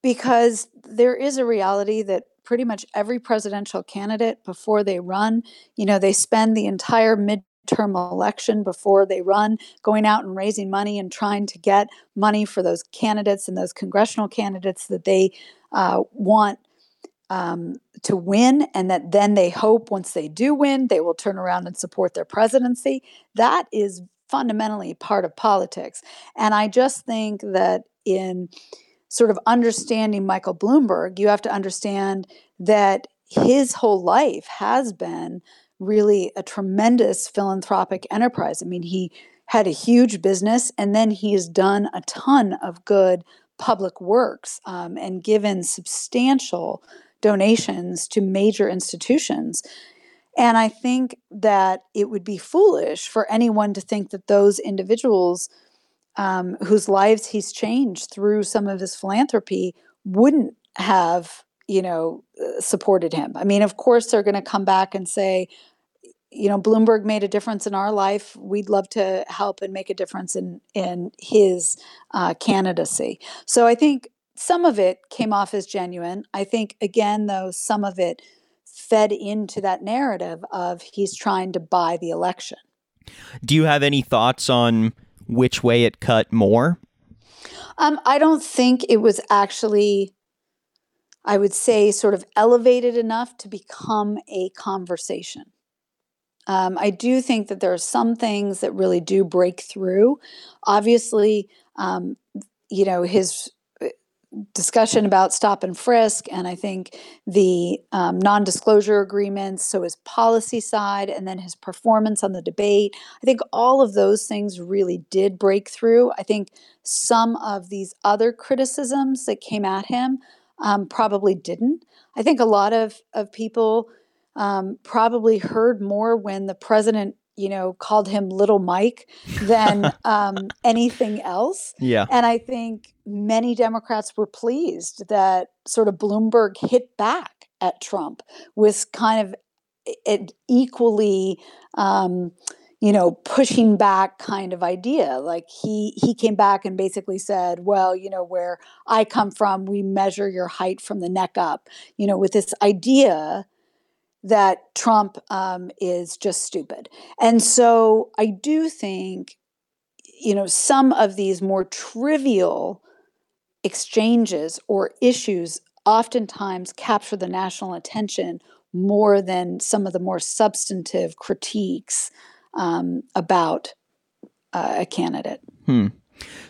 because there is a reality that pretty much every presidential candidate before they run. You know, they spend the entire midterm election before they run going out and raising money and trying to get money for those candidates and those congressional candidates that they uh, want um, to win, and that then they hope once they do win, they will turn around and support their presidency. That is fundamentally part of politics. And I just think that in sort of understanding Michael Bloomberg, you have to understand that his whole life has been really a tremendous philanthropic enterprise. I mean, he had a huge business and then he has done a ton of good public works um, and given substantial donations to major institutions. And I think that it would be foolish for anyone to think that those individuals um, whose lives he's changed through some of his philanthropy wouldn't have you know uh, supported him. I mean of course they're going to come back and say you know bloomberg made a difference in our life. We'd love to help and make a difference in in his uh, candidacy. So i think some of it came off as genuine. I think again though some of it fed into that narrative of he's trying to buy the election. Do you have any thoughts on which way it cut more? Um, I don't think it was actually, I would say, sort of elevated enough to become a conversation. Um, I do think that there are some things that really do break through. Obviously, um, you know, his discussion about stop and frisk, and I think the um, non disclosure agreements, so his policy side, and then his performance on the debate. I think all of those things really did break through. I think some of these other criticisms that came at him um, probably didn't. I think a lot of, of people um, probably heard more when the president you know, called him Little Mike than [laughs] um, anything else. Yeah. And I think many Democrats were pleased that sort of Bloomberg hit back at Trump with kind of it equally um, you know pushing back kind of idea like he he came back and basically said well you know where i come from we measure your height from the neck up you know with this idea that Trump um, is just stupid. And so I do think, you know, some of these more trivial exchanges or issues oftentimes capture the national attention more than some of the more substantive critiques um, about uh, a candidate. Hmm.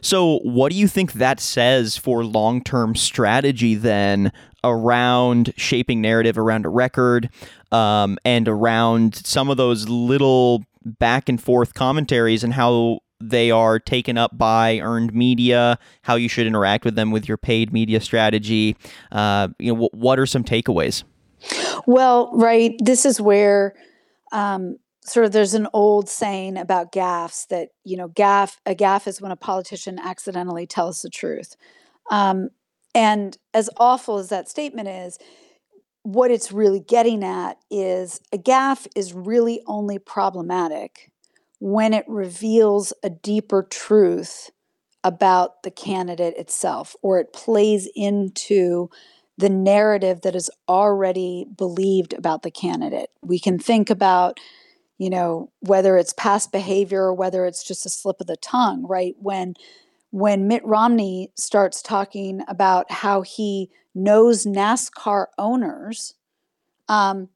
So, what do you think that says for long term strategy then around shaping narrative around a record um, and around some of those little back and forth commentaries and how they are taken up by earned media, how you should interact with them with your paid media strategy? Uh, you know, what are some takeaways? Well, right. This is where um, sort of there's an old saying about gaffes that you know gaffe a gaffe is when a politician accidentally tells the truth um, and as awful as that statement is what it's really getting at is a gaffe is really only problematic when it reveals a deeper truth about the candidate itself or it plays into the narrative that is already believed about the candidate. We can think about you know whether it's past behavior or whether it's just a slip of the tongue right? When when Mitt Romney starts talking about how he knows NASCAR owners um,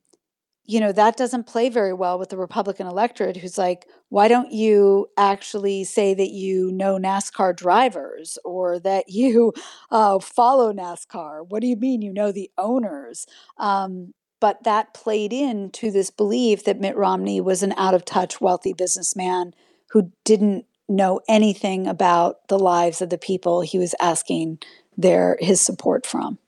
you know that doesn't play very well with the Republican electorate who's like why don't you actually say that you know NASCAR drivers or that you [laughs] uh, follow NASCAR? What do you mean you know the owners? Um, but that played into this belief that Mitt Romney was an out of touch, wealthy businessman who didn't know anything about the lives of the people he was asking their his support from.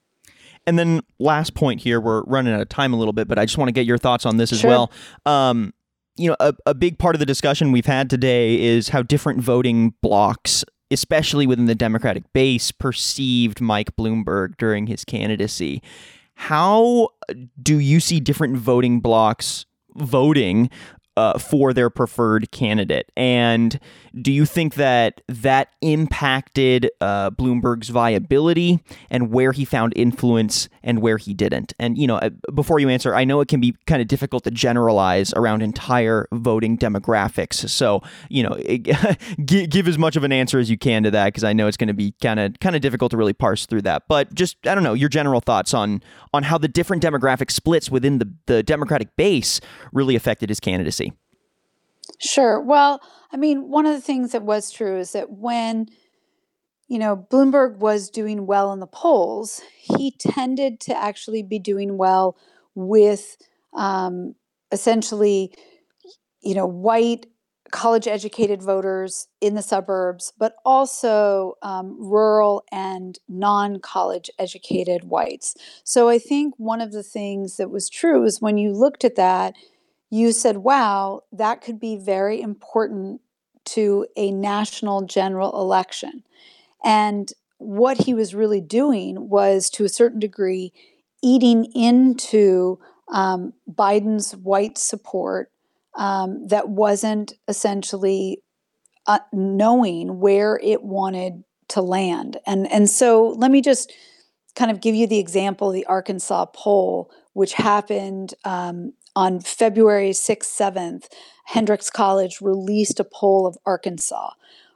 And then last point here, we're running out of time a little bit, but I just want to get your thoughts on this as well. Um, you know, a, a big part of the discussion we've had today is how different voting blocs especially within the Democratic base, perceived Mike Bloomberg during his candidacy. How do you see different voting blocs voting uh, for their preferred candidate. And do you think that that impacted uh, Bloomberg's viability and where he found influence and where he didn't? And, you know, uh, before you answer, I know it can be kind of difficult to generalize around entire voting demographics. So, you know, [laughs] give as much of an answer as you can to that because I know it's going to be kind of kind of difficult to really parse through that. But just, I don't know, your general thoughts on on how the different demographic splits within the, the Democratic base really affected his candidacy. Sure. Well, I mean, one of the things that was true is that when, you know, Bloomberg was doing well in the polls, he tended to actually be doing well with um, essentially, you know, white college educated voters in the suburbs, but also um, rural and non college educated whites. So I think one of the things that was true is when you looked at that, you said, wow, that could be very important to a national general election. And what he was really doing was, to a certain degree, eating into um, Biden's white support um, that wasn't essentially uh, knowing where it wanted to land. And, and so let me just kind of give you the example of the Arkansas poll, which happened um, on February 6th, 7th, Hendrix College released a poll of Arkansas.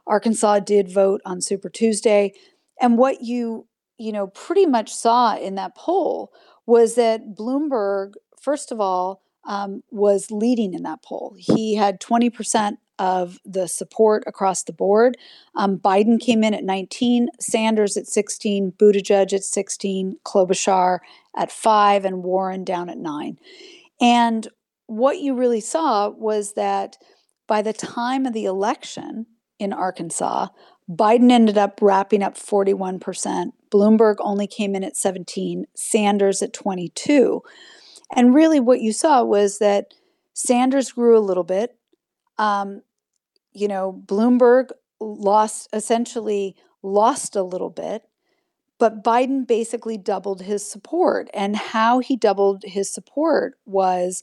Arkansas did vote on Super Tuesday. And what you, you know, pretty much saw in that poll was that Bloomberg, first of all, um, was leading in that poll. He had 20% of the support across the board. Um, Biden came in at 19, Sanders at 16, Buttigieg at 16, Klobuchar at 5, and Warren down at 9. And what you really saw was that by the time of the election in Arkansas, Biden ended up wrapping up 41%. Bloomberg only came in at 17, Sanders at 22. And really what you saw was that Sanders grew a little bit. Um, you know, Bloomberg lost essentially lost a little bit. But Biden basically doubled his support. And how he doubled his support was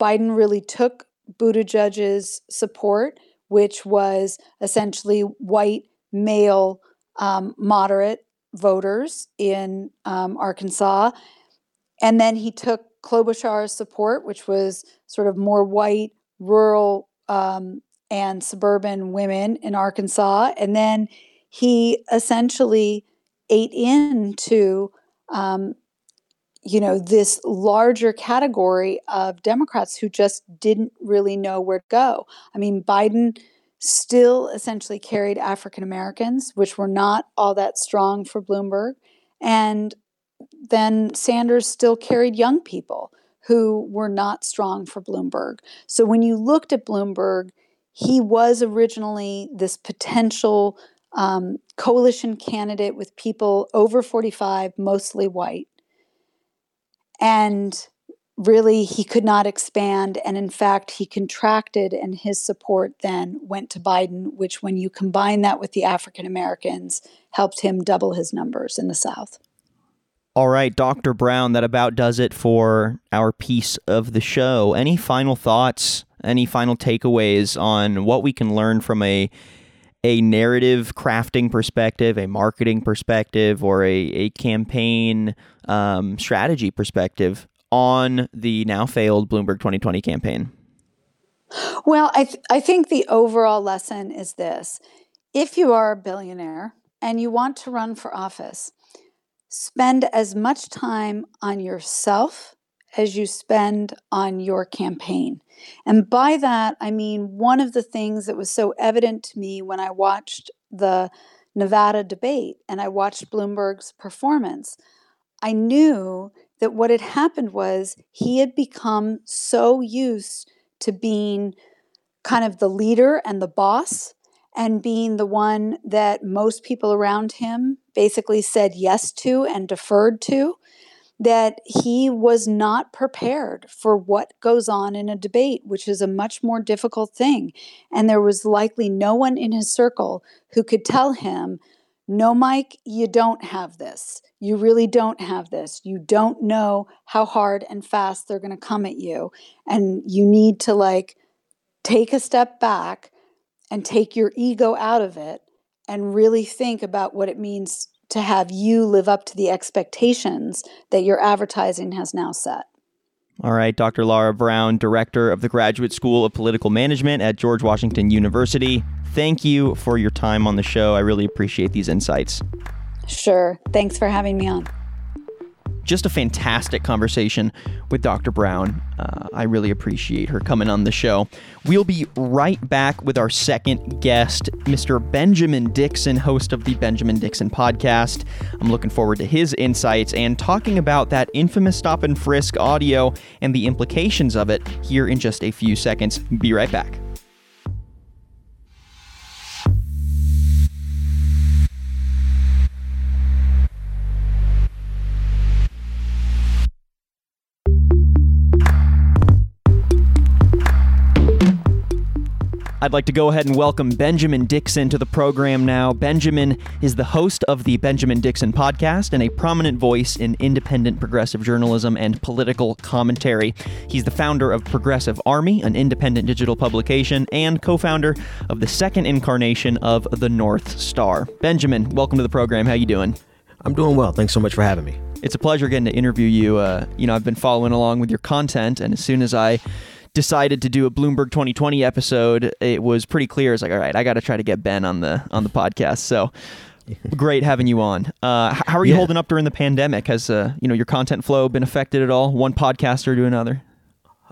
Biden really took Buttigieg's support, which was essentially white, male, um, moderate voters in um, Arkansas. And then he took Klobuchar's support, which was sort of more white, rural, um, and suburban women in Arkansas. And then he essentially ate into um, you know, this larger category of Democrats who just didn't really know where to go. I mean, Biden still essentially carried African Americans, which were not all that strong for Bloomberg. And then Sanders still carried young people who were not strong for Bloomberg. So when you looked at Bloomberg, he was originally this potential um, coalition candidate with people over 45, mostly white. And really, he could not expand. And in fact, he contracted, and his support then went to Biden, which, when you combine that with the African Americans, helped him double his numbers in the South. All right, Dr. Brown, that about does it for our piece of the show. Any final thoughts, any final takeaways on what we can learn from a a narrative crafting perspective, a marketing perspective, or a, a campaign um, strategy perspective on the now failed Bloomberg 2020 campaign? Well, I, th- I think the overall lesson is this if you are a billionaire and you want to run for office, spend as much time on yourself as you spend on your campaign. And by that, I mean one of the things that was so evident to me when I watched the Nevada debate and I watched Bloomberg's performance, I knew that what had happened was he had become so used to being kind of the leader and the boss and being the one that most people around him basically said yes to and deferred to, that he was not prepared for what goes on in a debate, which is a much more difficult thing. And there was likely no one in his circle who could tell him, No, Mike, you don't have this. You really don't have this. You don't know how hard and fast they're going to come at you. And you need to like take a step back and take your ego out of it and really think about what it means to have you live up to the expectations that your advertising has now set. All right, Dr. Lara Brown, Director of the Graduate School of Political Management at George Washington University. Thank you for your time on the show. I really appreciate these insights. Sure. Thanks for having me on just a fantastic conversation with Dr. Brown. Uh, I really appreciate her coming on the show. We'll be right back with our second guest, Mr. Benjamin Dixon, host of the Benjamin Dixon podcast. I'm looking forward to his insights and talking about that infamous stop and frisk audio and the implications of it here in just a few seconds. Be right back. I'd like to go ahead and welcome Benjamin Dixon to the program now. Benjamin is the host of the Benjamin Dixon podcast and a prominent voice in independent progressive journalism and political commentary. He's the founder of Progressive Army, an independent digital publication, and co founder of the second incarnation of the North Star. Benjamin, welcome to the program. How you doing? I'm doing well. Thanks so much for having me. It's a pleasure getting to interview you. Uh, you know, I've been following along with your content, and as soon as I decided to do a Bloomberg 2020 episode, it was pretty clear. It's like, all right, I got to try to get Ben on the on the podcast. So [laughs] great having you on. Uh, how are you yeah. holding up during the pandemic? Has uh, you know your content flow been affected at all? One podcaster to another?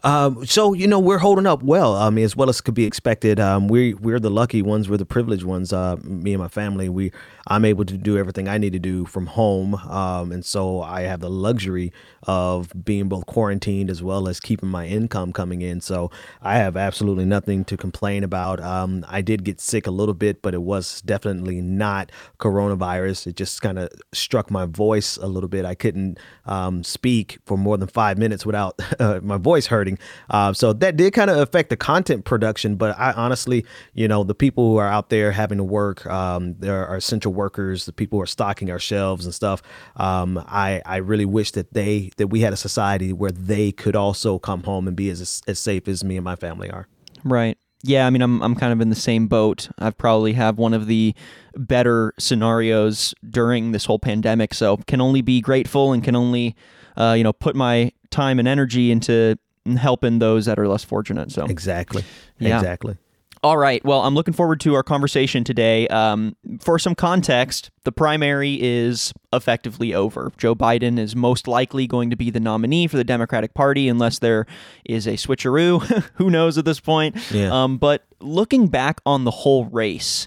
Um, so you know we're holding up well. I mean, as well as could be expected. Um, we we're the lucky ones. We're the privileged ones. Uh, me and my family. We I'm able to do everything I need to do from home. Um, and so I have the luxury of being both quarantined as well as keeping my income coming in. So I have absolutely nothing to complain about. Um, I did get sick a little bit, but it was definitely not coronavirus. It just kind of struck my voice a little bit. I couldn't um, speak for more than five minutes without [laughs] uh, my voice hurting. Uh, so that did kind of affect the content production. But I honestly, you know, the people who are out there having to work, um, there are essential workers, the people who are stocking our shelves and stuff. Um, I I really wish that they that we had a society where they could also come home and be as as safe as me and my family are. Right. Yeah, I mean, I'm I'm kind of in the same boat. I probably have one of the better scenarios during this whole pandemic, so can only be grateful and can only, uh, you know, put my time and energy into helping those that are less fortunate. So exactly, yeah. exactly. All right. Well, I'm looking forward to our conversation today. Um, for some context, the primary is effectively over. Joe Biden is most likely going to be the nominee for the Democratic Party unless there is a switcheroo. [laughs] Who knows at this point? Yeah. Um, but looking back on the whole race,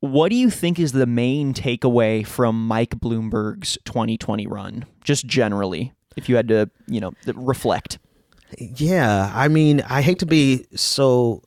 what do you think is the main takeaway from Mike Bloomberg's 2020 run, just generally, if you had to, you know, reflect? Yeah, I mean, I hate to be so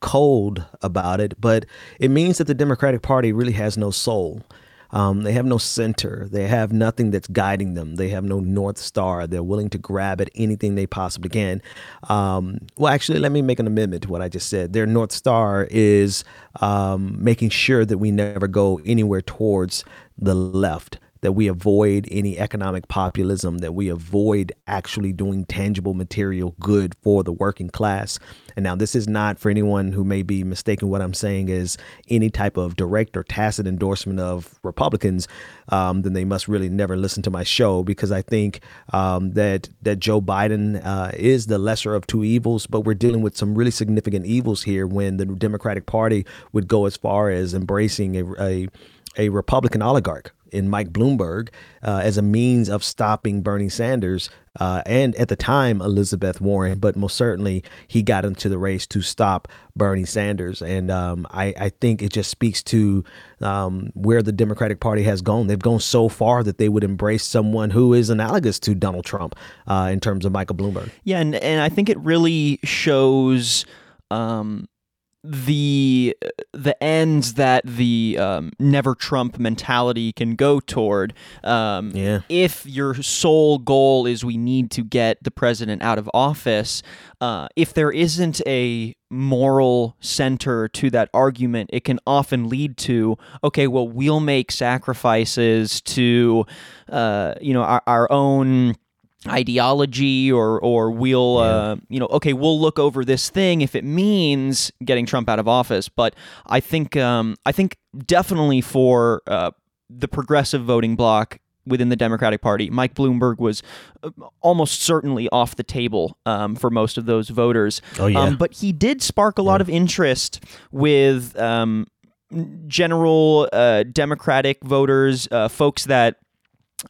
cold about it, but it means that the Democratic Party really has no soul. Um, they have no center. They have nothing that's guiding them. They have no North Star. They're willing to grab at anything they possibly can. Um, well, actually, let me make an amendment to what I just said. Their North Star is um, making sure that we never go anywhere towards the left that we avoid any economic populism, that we avoid actually doing tangible material good for the working class. And now, this is not for anyone who may be mistaken. What I'm saying is any type of direct or tacit endorsement of Republicans, um, then they must really never listen to my show because I think um, that that Joe Biden uh, is the lesser of two evils. But we're dealing with some really significant evils here when the Democratic Party would go as far as embracing a, a a Republican oligarch in Mike Bloomberg uh, as a means of stopping Bernie Sanders uh, and at the time Elizabeth Warren, but most certainly he got into the race to stop Bernie Sanders. And um, I, I, think it just speaks to um, where the Democratic Party has gone. They've gone so far that they would embrace someone who is analogous to Donald Trump uh, in terms of Michael Bloomberg. Yeah, and, and I think it really shows. Um, the the ends that the um, never Trump mentality can go toward. Um, yeah. If your sole goal is we need to get the president out of office, uh, if there isn't a moral center to that argument, it can often lead to okay, well, we'll make sacrifices to, uh, you know, our, our own ideology or or we'll yeah. uh, you know okay we'll look over this thing if it means getting Trump out of office but I think um, I think definitely for uh, the progressive voting bloc within the Democratic Party Mike Bloomberg was uh, almost certainly off the table um, for most of those voters oh yeah um, but he did spark a lot yeah. of interest with um, general uh, Democratic voters uh, folks that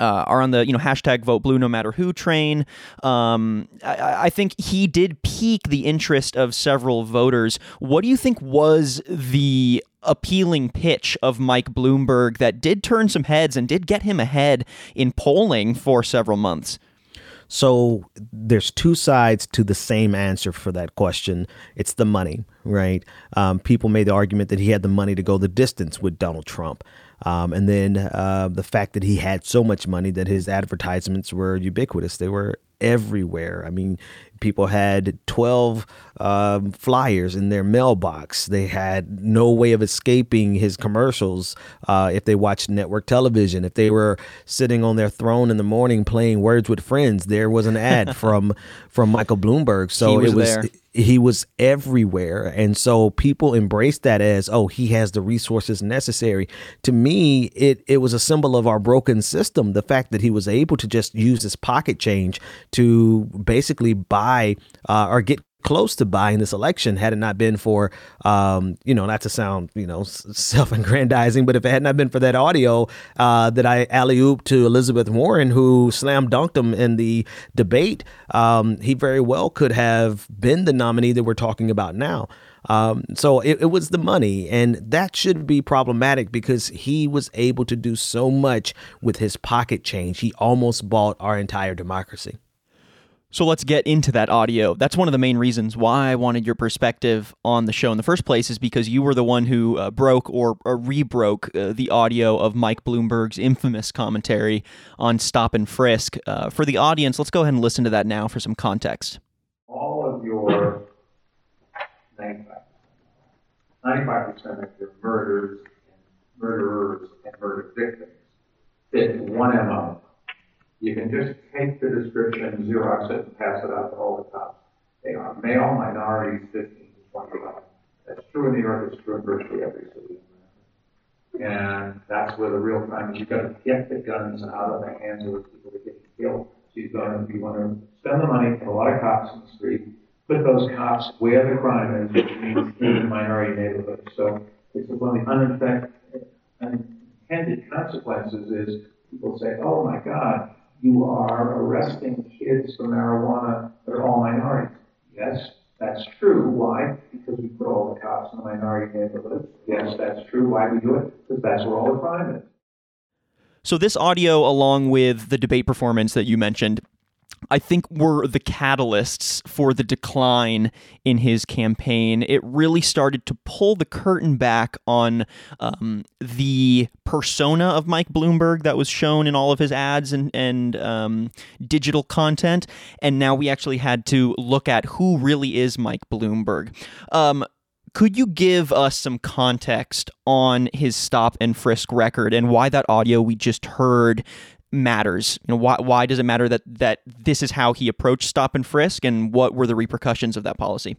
uh, are on the you know hashtag vote blue no matter who train. Um, I, I, think he did pique the interest of several voters. What do you think was the appealing pitch of Mike Bloomberg that did turn some heads and did get him ahead in polling for several months? So there's two sides to the same answer for that question. It's the money, right? Um, people made the argument that he had the money to go the distance with Donald Trump. Um, and then uh, the fact that he had so much money that his advertisements were ubiquitous. They were everywhere. I mean, people had 12 um, flyers in their mailbox. They had no way of escaping his commercials uh, if they watched network television. If they were sitting on their throne in the morning playing Words with Friends, there was an ad [laughs] from from Michael Bloomberg. So was it was there he was everywhere and so people embraced that as oh he has the resources necessary to me it it was a symbol of our broken system the fact that he was able to just use his pocket change to basically buy uh, or get close to buying this election had it not been for, um, you know, not to sound, you know, self-aggrandizing, but if it had not been for that audio uh, that I alley ooped to Elizabeth Warren, who slam dunked him in the debate, um, he very well could have been the nominee that we're talking about now. Um, so it, it, was the money, and that should be problematic because he was able to do so much with his pocket change. He almost bought our entire democracy. So let's get into that audio. That's one of the main reasons why I wanted your perspective on the show in the first place, is because you were the one who uh, broke or, or rebroke uh, the audio of Mike Bloomberg's infamous commentary on Stop and Frisk. Uh, for the audience, let's go ahead and listen to that now for some context. All of your 95%, 95% of your murders and murderers and murder victims fit one MO you can just take the description, Xerox it, and pass it out to all the cops. They are male, minorities, 15 to 25. That's true in New York, it's true in virtually every city. And that's where the real crime is. You've got to get the guns out of the hands of the people that get killed. So you've got to, you want to spend the money, put a lot of cops in the street, put those cops where the crime is, which means in the minority neighborhoods. So it's one of the unintended consequences is people say, oh my God, you are arresting kids for marijuana that are all minorities. Yes, that's true. Why? Because we put all the cops in the minority neighborhoods. Yes, that's true. Why do we do it? Because that's where all the crime is. So, this audio, along with the debate performance that you mentioned, I think were the catalysts for the decline in his campaign. It really started to pull the curtain back on um, the persona of Mike Bloomberg that was shown in all of his ads and, and um, digital content. And now we actually had to look at who really is Mike Bloomberg. Um, could you give us some context on his stop and frisk record and why that audio we just heard matters. You know, why why does it matter that that this is how he approached stop and frisk, and what were the repercussions of that policy?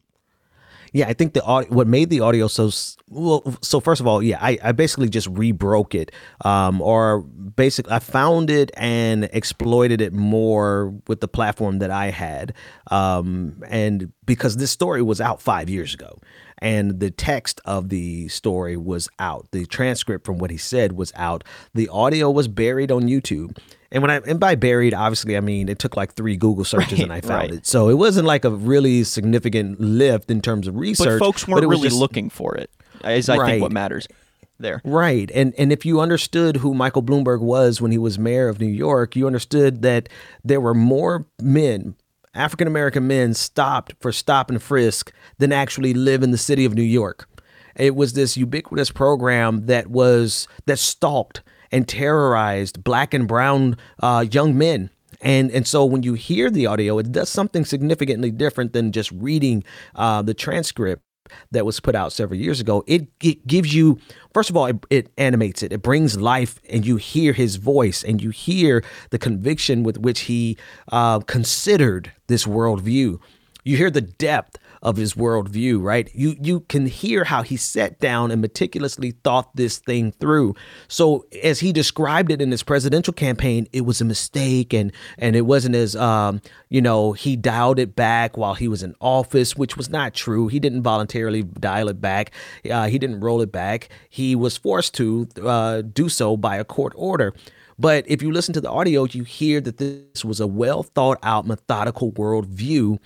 Yeah, I think the what made the audio so well. So first of all, yeah, I, I basically just rebroke it, um, or basically I found it and exploited it more with the platform that I had, um, and because this story was out five years ago, and the text of the story was out. The transcript from what he said was out. The audio was buried on YouTube. And when I and by buried, obviously I mean it took like three Google searches right, and I found right. it. So it wasn't like a really significant lift in terms of research. But folks weren't but really just, looking for it. Is I right. think what matters there. Right. And and if you understood who Michael Bloomberg was when he was mayor of New York, you understood that there were more men African American men stopped for stop and frisk than actually live in the city of New York. It was this ubiquitous program that was that stalked and terrorized black and brown uh, young men. And and so when you hear the audio, it does something significantly different than just reading uh, the transcript that was put out several years ago, it, it gives you, first of all, it, it, animates it. It brings life, and you hear his voice, and you hear the conviction with which he uh, considered this worldview. You hear the depth of his worldview, right? You you can hear how he sat down and meticulously thought this thing through. So as he described it in his presidential campaign, it was a mistake, and and it wasn't as um, you know he dialed it back while he was in office, which was not true. He didn't voluntarily dial it back. Uh, he didn't roll it back. He was forced to uh, do so by a court order. But if you listen to the audio, you hear that this was a well thought out, methodical worldview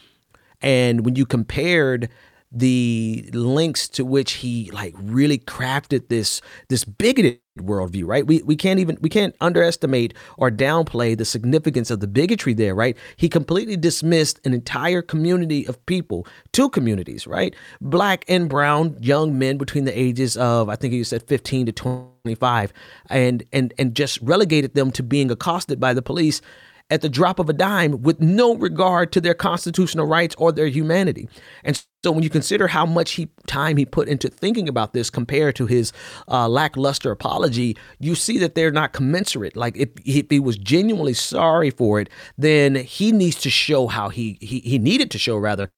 and when you compared the links to which he like really crafted this this bigoted worldview, right? We we can't even we can't underestimate or downplay the significance of the bigotry there, right? He completely dismissed an entire community of people, two communities, right? Black and brown young men between the ages of I think you said 15 to 25 and and and just relegated them to being accosted by the police at the drop of a dime with no regard to their constitutional rights or their humanity. And so when you consider how much he, time he put into thinking about this compared to his uh, lackluster apology, you see that they're not commensurate. Like if, if he was genuinely sorry for it, then he needs to show how he, he, he needed to show rather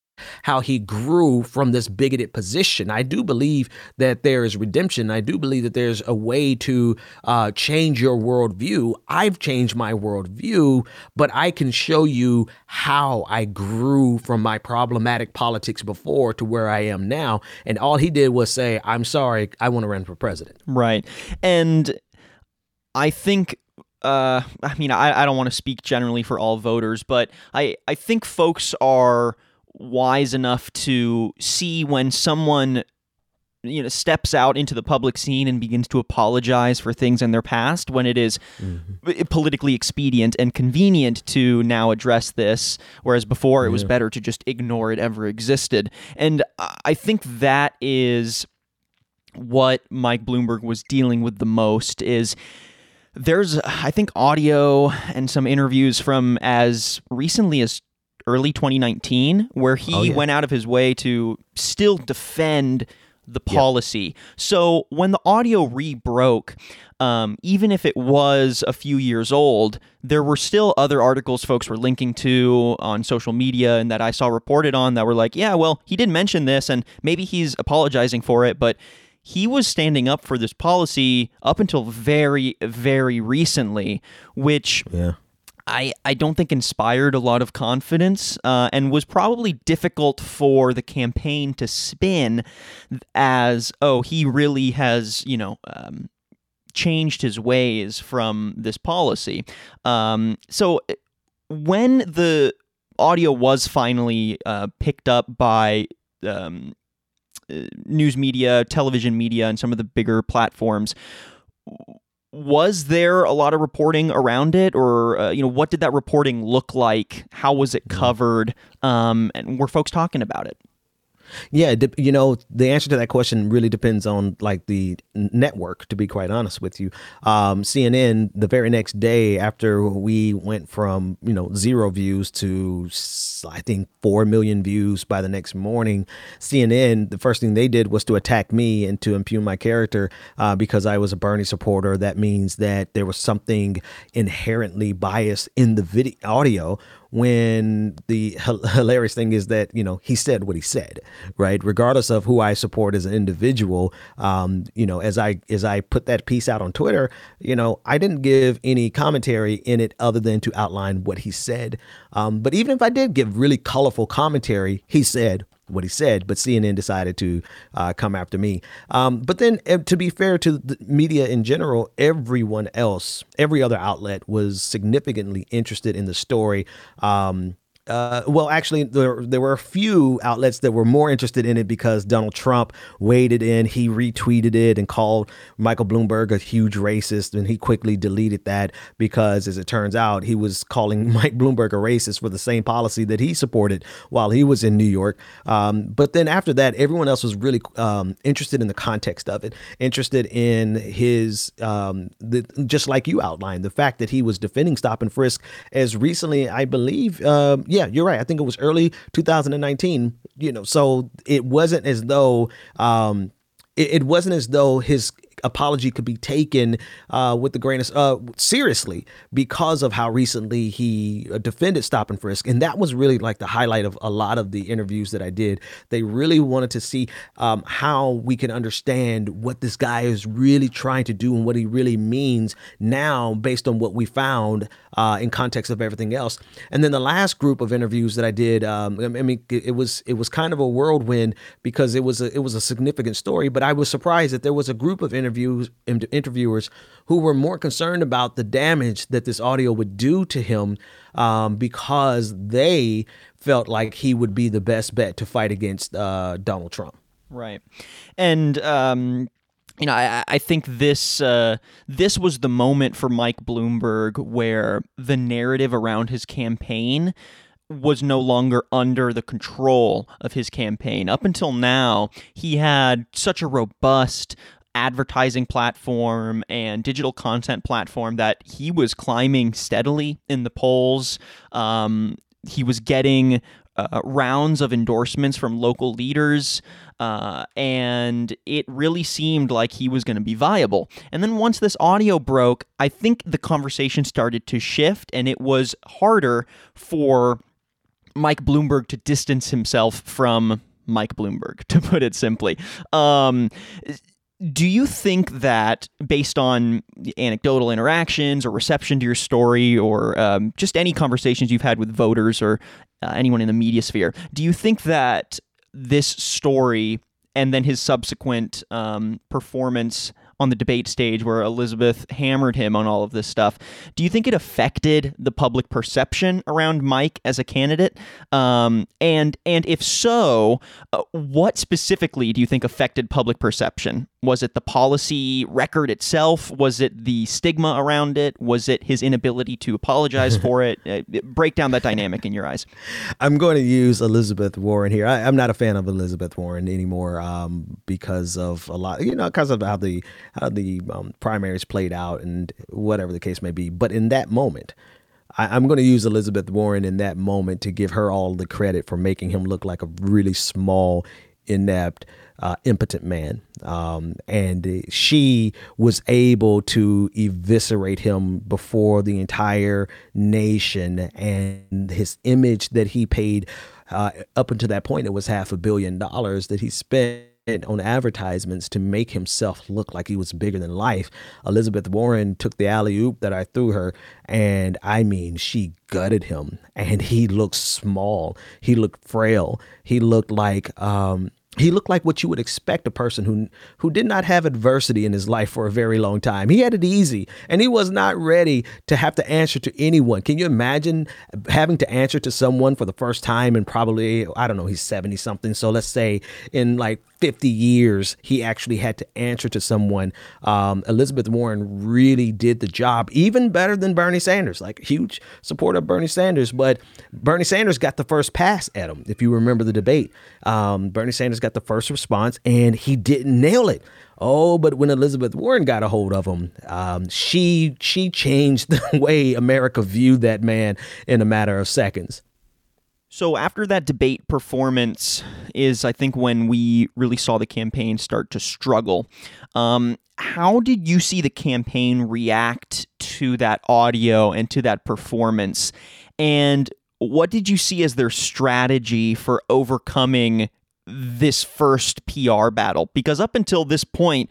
how he grew from this bigoted position. I do believe that there is redemption. I do believe that there's a way to uh, change your worldview. I've changed my worldview, but I can show you how I grew from my problematic politics before to where I am now. And all he did was say, I'm sorry, I want to run for president. Right. And I think uh, I mean, I, I don't want to speak generally for all voters, but I, I think folks are wise enough to see when someone you know steps out into the public scene and begins to apologize for things in their past when it is mm-hmm. politically expedient and convenient to now address this whereas before it was better to just ignore it ever existed and i think that is what Mike Bloomberg was dealing with the most is there's I think audio and some interviews from as recently as early 2019 where he oh, yeah. went out of his way to still defend the policy. Yep. So when the audio re-broke, um, even if it was a few years old, there were still other articles folks were linking to on social media and that I saw reported on that were like, yeah, well, he did mention this and maybe he's apologizing for it, but he was standing up for this policy up until very, very recently, which yeah. I, I don't think inspired a lot of confidence uh, and was probably difficult for the campaign to spin as, oh, he really has, you know, um, changed his ways from this policy. Um, so when the audio was finally uh, picked up by um, uh, news media, television media, and some of the bigger platforms, was there a lot of reporting around it? Or uh, you know what did that reporting look like? How was it mm-hmm. covered? Um, and were folks talking about it yeah, you know, the answer to that question really depends on like the network. To be quite honest with you, um, CNN the very next day after we went from you know zero views to I think four million views by the next morning, CNN the first thing they did was to attack me and to impugn my character uh, because I was a Bernie supporter. That means that there was something inherently biased in the video audio when the [laughs] hilarious thing is that you know he said what he said right? Regardless of who i support as an individual um, you know as i as i put that piece out on twitter you know i didn't give any commentary in it other than to outline what he said. Um, but even if i did give really colorful commentary he said what he said, but CNN decided to uh, come after me. Um, but then, eh, to be fair to the media in general, everyone else, every other outlet was significantly interested in the story. Um, uh, well, actually, there, there were a few outlets that were more interested in it because Donald Trump waded in. He retweeted it and called Michael Bloomberg a huge racist, and he quickly deleted that because, as it turns out, he was calling [laughs] Mike Bloomberg a racist for the same policy that he supported while he was in New York. Um, but then after that, everyone else was really um, interested in the context of it, interested in his, um, the, just like you outlined, the fact that he was defending stop and frisk as recently, I believe. Um, yeah, you're right. I think it was early 2019. You know, so it wasn't as though um, it, it wasn't as though his apology could be taken uh, with the grain of uh, seriously because of how recently he uh, defended stop and frisk, and that was really like the highlight of a lot of the interviews that I did. They really wanted to see um, how we can understand what this guy is really trying to do and what he really means now, based on what we found uh, in context of everything else. And then the last group of interviews that I did, um, I mean, it was it was kind of a whirlwind because it was a, it was a significant story, but I was surprised that there was a group of interviews interviews interviewers who were more concerned about the damage that this audio would do to him um, because they felt like he would be the best bet to fight against uh, Donald Trump. Right, and um, you know, I, I think this uh, this was the moment for Mike Bloomberg where the narrative around his campaign was no longer under the control of his campaign. Up until now, he had such a robust advertising platform and digital content platform that he was climbing steadily in the polls. Um, he was getting uh, rounds of endorsements from local leaders, uh, and it really seemed like he was going to be viable. And then once this audio broke, I think the conversation started to shift, and it was harder for Mike Bloomberg to distance himself from Mike Bloomberg, [laughs] to put it simply. Um, do you think that based on anecdotal interactions or reception to your story or um, just any conversations you've had with voters or uh, anyone in the media sphere do you think that this story and then his subsequent um, performance on the debate stage where Elizabeth hammered him on all of this stuff. Do you think it affected the public perception around Mike as a candidate? Um, and and if so, uh, what specifically do you think affected public perception? Was it the policy record itself? Was it the stigma around it? Was it his inability to apologize [laughs] for it? Uh, break down that dynamic in your eyes. I'm going to use Elizabeth Warren here. I, am not a fan of Elizabeth Warren anymore um, because of a lot, you know, because of how the how the um, primaries played out and whatever the case may be. But in that moment, I, am going to use Elizabeth Warren in that moment to give her all the credit for making him look like a really small, inept, uh, impotent man. Um, and she was able to eviscerate him before the entire nation and his image that he paid uh, up until that point, it was half a billion dollars that he spent on advertisements to make himself look like he was bigger than life. Elizabeth Warren took the alley oop that I threw her, and I mean, she gutted him, and he looked small. He looked frail. He looked like um, he looked like what you would expect a person who who did not have adversity in his life for a very long time. He had it easy and he was not ready to have to answer to anyone. Can you imagine having to answer to someone for the first time and probably I don't know, he's 70 something. So let's say in like 50 years he actually had to answer to someone. Um, Elizabeth Warren really did the job even better than Bernie Sanders. Like huge supporter of Bernie Sanders, but Bernie Sanders got the first pass at him. If you remember the debate, um, Bernie Sanders got the first response and he didn't nail it. Oh, but when Elizabeth Warren got a hold of him, um, she she changed [laughs] the way America viewed that man in a matter of seconds. So after that debate performance is, I think, when we really saw the campaign start to struggle. Um, how did you see the campaign react to that audio and to that performance? And what did you see as their strategy for overcoming this first PR battle because up until this point,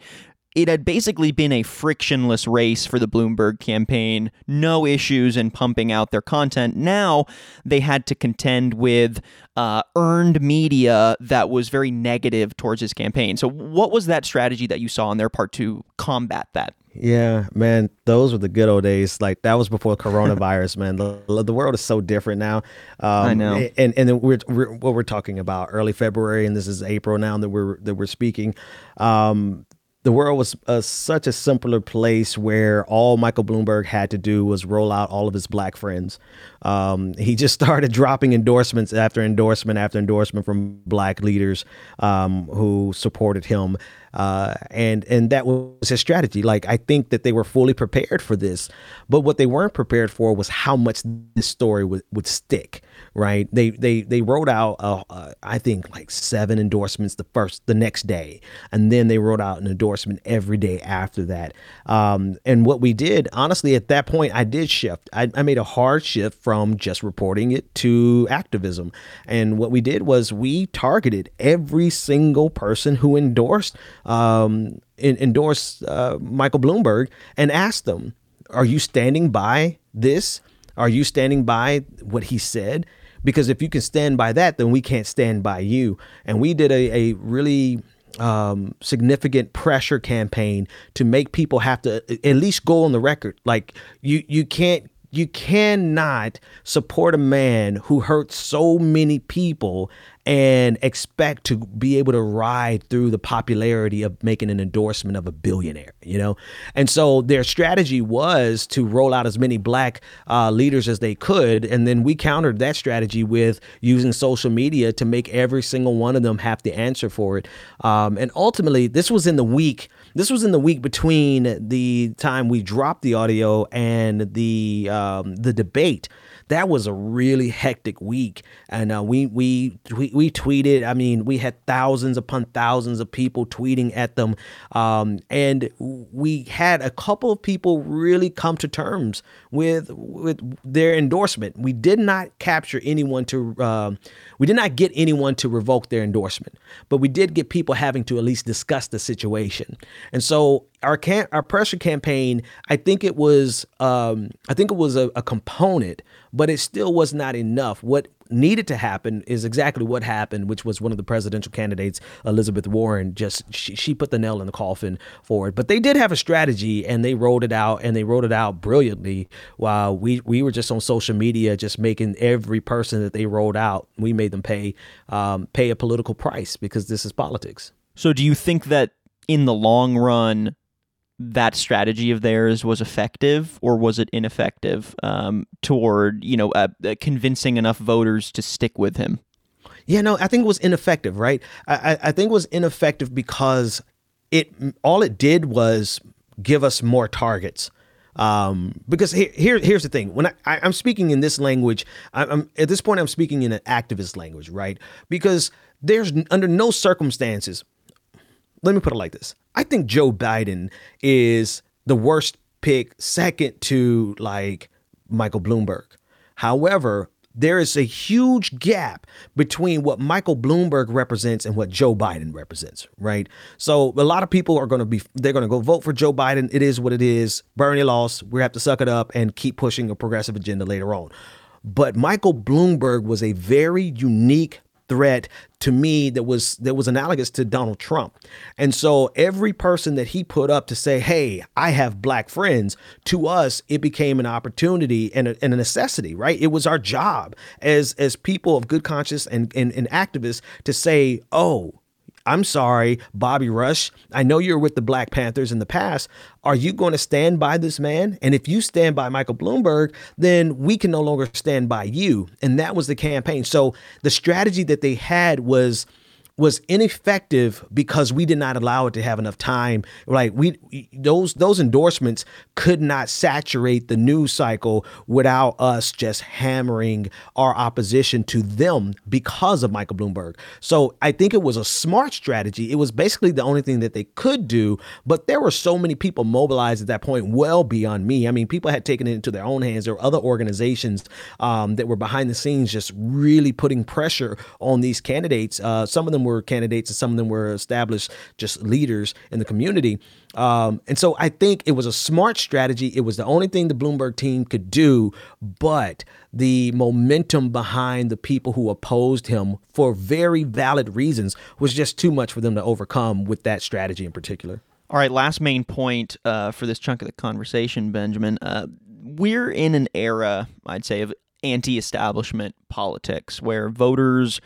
it had basically been a frictionless race for the Bloomberg campaign, no issues in pumping out their content. Now they had to contend with uh, earned media that was very negative towards his campaign. So, what was that strategy that you saw on their part to combat that? Yeah, man, those were the good old days. Like that was before [laughs] coronavirus, man. The, the world is so different now. Um, I know. And and we're, we're, what we're talking about early February, and this is April now that we're that we're speaking. Um, the world was a, such a simpler place where all Michael Bloomberg had to do was roll out all of his black friends. Um, he just [laughs] started dropping endorsements after endorsement after endorsement from black leaders um, who supported him. Uh, and and that was his strategy. Like I think that they were fully prepared for this, but what they weren't prepared for was how much this story would, would stick. Right? They they they wrote out uh, uh, I think like seven endorsements the first the next day, and then they wrote out an endorsement every day after that. Um, and what we did, honestly, at that point, I did shift. I, I made a hard shift from just reporting it to activism, and what we did was we targeted every single person who endorsed um, in, endorse uh, Michael Bloomberg and asked them, "Are you standing by this? Are you standing by what he said?" Because if you can stand by that, then we can't stand by you. And we did a, a really um, significant pressure campaign to make people have to at least go on the record. Like you, you can't you cannot support a man who hurt so many people and expect to be able to ride through the popularity of making an endorsement of a billionaire, you know? And so their strategy was to roll out as many black uh, leaders as they could. And then we countered that strategy with using social media to make every single one of them have to answer for it. Um, and ultimately, this was in the week. This was in the week between the time we dropped the audio and the um, the debate that was a really hectic week, and uh, we, we we we tweeted. I mean, we had thousands upon thousands of people tweeting at them, um, and we had a couple of people really come to terms with with their endorsement. We did not capture anyone to. Uh, we did not get anyone to revoke their endorsement, but we did get people having to at least discuss the situation. And so our can our pressure campaign, I think it was um, I think it was a, a component, but it still was not enough. What needed to happen is exactly what happened, which was one of the presidential candidates, Elizabeth Warren, just she, she put the nail in the coffin for it. But they did have a strategy and they rolled it out and they rolled it out brilliantly while we, we were just on social media, just making every person that they rolled out, we made them pay um, pay a political price because this is politics. So do you think that in the long run, that strategy of theirs was effective or was it ineffective um, toward you know uh, uh, convincing enough voters to stick with him? Yeah no i think it was ineffective right? I, I think it was ineffective because it all it did was give us more targets. Um, because here, here, here's the thing. When I, I am speaking in this language I, i'm at this point i'm speaking in an activist language right? Because there's under no circumstances let me put it like this I think Joe Biden is the worst pick, second to like Michael Bloomberg. However, there is a huge gap between what Michael Bloomberg represents and what Joe Biden represents, right? So a lot of people are going to be they're going to go vote for Joe Biden. It is what it is. Bernie lost. We have to suck it up and keep pushing a progressive agenda later on. But Michael Bloomberg was a very unique threat to me that was that was analogous to Donald Trump. And so every person that he put up to say, "Hey, I have black friends," to us it became an opportunity and a, and a necessity, right? It was our job as as people of good conscience and, and and activists to say, "Oh, I'm sorry, Bobby Rush. I know you're with the Black Panthers in the past. Are you going to stand by this man? And if you stand by Michael Bloomberg, then we can no longer stand by you. And that was the campaign. So the strategy that they had was was ineffective because we did not allow it to have enough time. Like we those those endorsements could not saturate the news cycle without us just hammering our opposition to them because of Michael Bloomberg. So I think it was a smart strategy. It was basically the only thing that they could do, but there were so many people mobilized at that point well beyond me. I mean, people had taken it into their own hands. There were other organizations um, that were behind the scenes just really putting pressure on these candidates. Uh, some of them were candidates and some of them were established just leaders in the community. Um, and so I think it was a smart strategy. It was the only thing the Bloomberg team could do, but the momentum behind the people who opposed him for very valid reasons was just too much for them to overcome with that strategy in particular. All right, last main point uh, for this chunk of the conversation, Benjamin. Uh, we're in an era, I'd say, of anti establishment politics where voters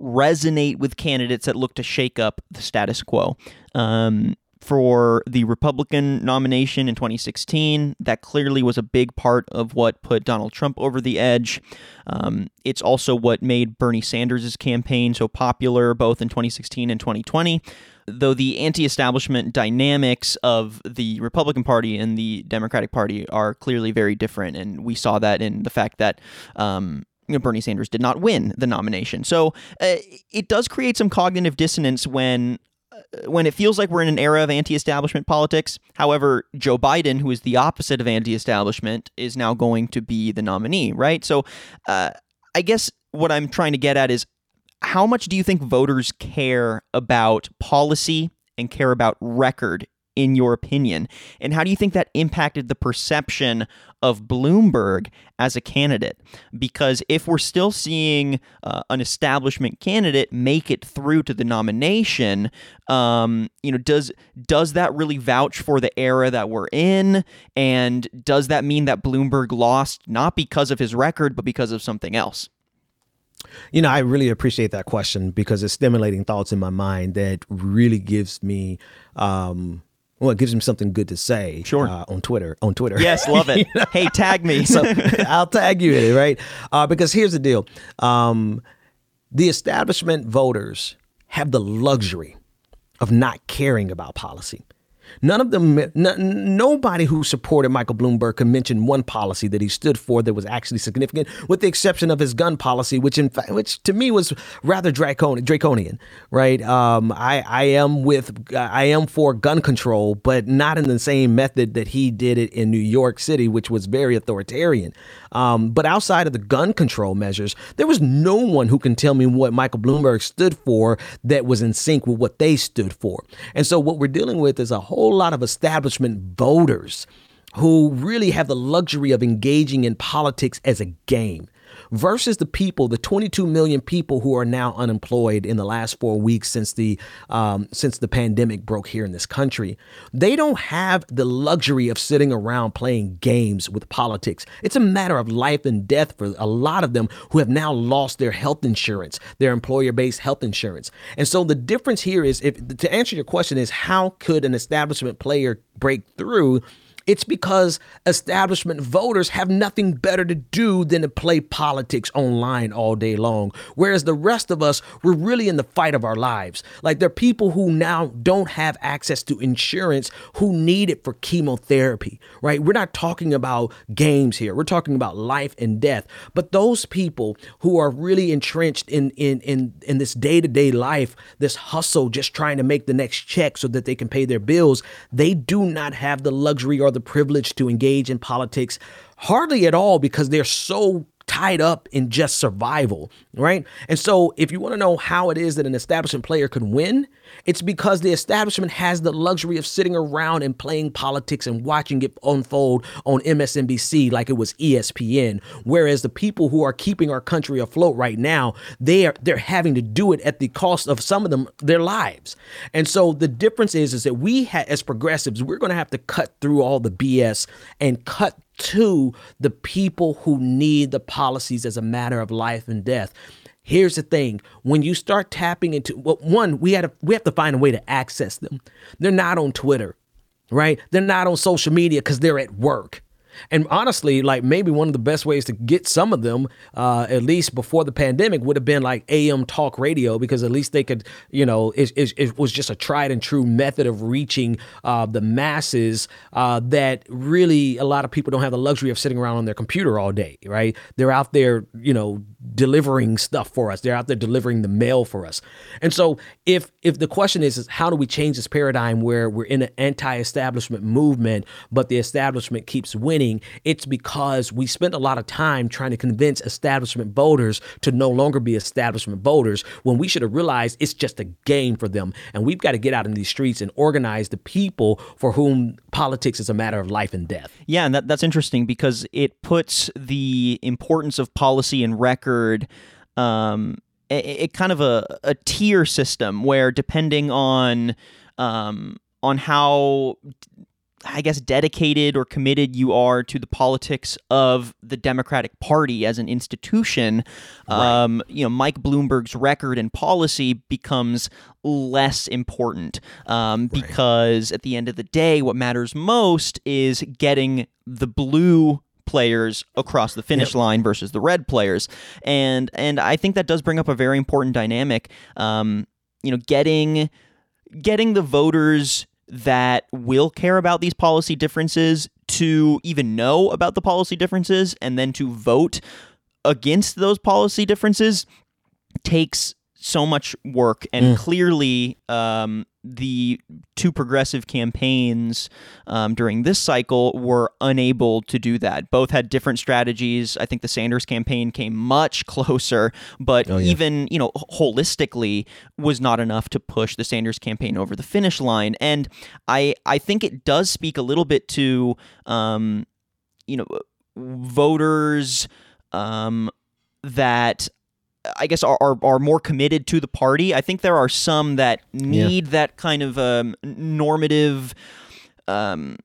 resonate with candidates that look to shake up the status quo. Um, for the Republican nomination in 2016, that clearly was a big part of what put Donald Trump over the edge. Um, it's also what made Bernie Sanders' campaign so popular both in 2016 and 2020 though the anti-establishment dynamics of the Republican Party and the Democratic Party are clearly very different, and we saw that in the fact that um, Bernie Sanders did not win the nomination. So uh, it does create some cognitive dissonance when uh, when it feels like we're in an era of anti-establishment politics. However, Joe Biden, who is the opposite of anti-establishment, is now going to be the nominee, right? So uh, I guess what I'm trying to get at is how much do you think voters care about policy and care about record in your opinion? And how do you think that impacted the perception of Bloomberg as a candidate? Because if we're still seeing uh, an establishment candidate make it through to the nomination, um, you know, does does that really vouch for the era that we're in? And does that mean that Bloomberg lost not because of his record, but because of something else? You know, I really appreciate that question because it's stimulating thoughts in my mind that really gives me um, well, it gives him something good to say. Sure. Uh, on Twitter. On Twitter. Yes, love it. [laughs] you know? Hey, tag me. so [laughs] I'll tag you in it, right? Uh, because here's the deal: um, the establishment voters have the luxury of not caring about policy. None of them, n- nobody who supported Michael Bloomberg could mention one policy that he stood for that was actually significant, with the exception of his gun policy, which in fact, which to me was rather draconian. draconian right? Um, I, I am with, I am for gun control, but not in the same method that he did it in New York City, which was very authoritarian. Um, but outside of the gun control measures, there was no one who can tell me what Michael Bloomberg stood for that was in sync with what they stood for. And so what we're dealing with is a whole lot of establishment voters who really have the luxury of engaging in politics as a game versus the people, the 22 million people who are now unemployed in the last four weeks since the um, since the pandemic broke here in this country. They don't have the luxury of sitting around playing games with politics. It's a matter of life and death for a lot of them who have now lost their health insurance, their employer-based health insurance. And so the difference here is, if to answer your question, is how could an establishment player break through? It's because establishment voters have nothing better to do than to play politics online all day long. Whereas the rest of us, we're really in the fight of our lives. Like there are people who now don't have access to insurance who need it for chemotherapy, right? We're not talking about games here. We're talking about life and death. But those people who are really entrenched in in in, in this day-to-day life, this hustle, just trying to make the next check so that they can pay their bills, they do not have the luxury or the privilege to engage in politics hardly at all because they're so tied up in just survival, right? And so, if you want to know how it is that an establishment player could win, it's because the establishment has the luxury of sitting around and playing politics and watching it unfold on MSNBC like it was ESPN. Whereas the people who are keeping our country afloat right now, they are they're having to do it at the cost of some of them their lives. And so the difference is is that we ha- as progressives, we're going to have to cut through all the BS and cut to the people who need the policies as a matter of life and death. Here's the thing: when you start tapping into well, one, we had we have to find a way to access them. They're not on Twitter, right? They're not on social media because they're at work. And honestly, like maybe one of the best ways to get some of them, uh, at least before the pandemic, would have been like AM talk radio because at least they could, you know, it, it, it was just a tried and true method of reaching uh, the masses uh, that really a lot of people don't have the luxury of sitting around on their computer all day, right? They're out there, you know, delivering stuff for us. They're out there delivering the mail for us. And so if if the question is, is how do we change this paradigm where we're in an anti-establishment movement, but the establishment keeps winning, it's because we spent a lot of time trying to convince establishment voters to no longer be establishment voters when we should have realized it's just a game for them. And we've got to get out in these streets and organize the people for whom politics is a matter of life and death. Yeah, and that, that's interesting because it puts the importance of policy and record um, it kind of a, a tier system where depending on um, on how I guess dedicated or committed you are to the politics of the Democratic Party as an institution, right. um, you know, Mike Bloomberg's record and policy becomes less important um, right. because at the end of the day, what matters most is getting the blue players across the finish yep. line versus the red players, and and I think that does bring up a very important dynamic. Um, you know, getting getting the voters that will care about these policy differences to even know about the policy differences and then to vote against those policy differences takes so much work and mm. clearly um, the two progressive campaigns um, during this cycle were unable to do that. Both had different strategies. I think the Sanders campaign came much [laughs] closer, but oh, yeah. even you know holistically was not enough to push the Sanders campaign over the finish line. And I I think it does speak a little bit to um, you know voters um, that I guess are, are, are more committed to the party. I think there are some that need yeah. that kind of um, normative, um,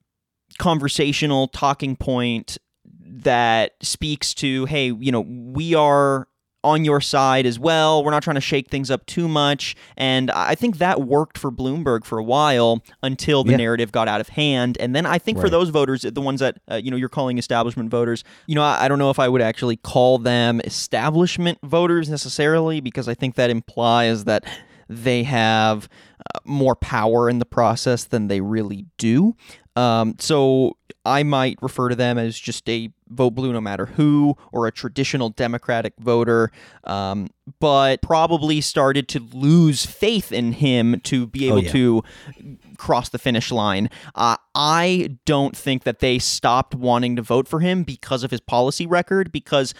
conversational talking point that speaks to, hey, you know, we are on your side as well. We're not trying to shake things up too much. And I think that worked for Bloomberg for a while until the yeah. narrative got out of hand. And then I think right. for those voters, the ones that, uh, you know, you're calling establishment voters, you know, I, I, don't know if I would actually call them establishment voters necessarily, because I think that implies that they have uh, more power in the process than they really do. Um, so I might refer to them as just a vote blue no matter who or a traditional Democratic voter, um, but probably started to lose faith in him to be oh, able oh, yeah. to cross the finish line. Uh, I don't think that they stopped wanting to vote for him because of his policy record, because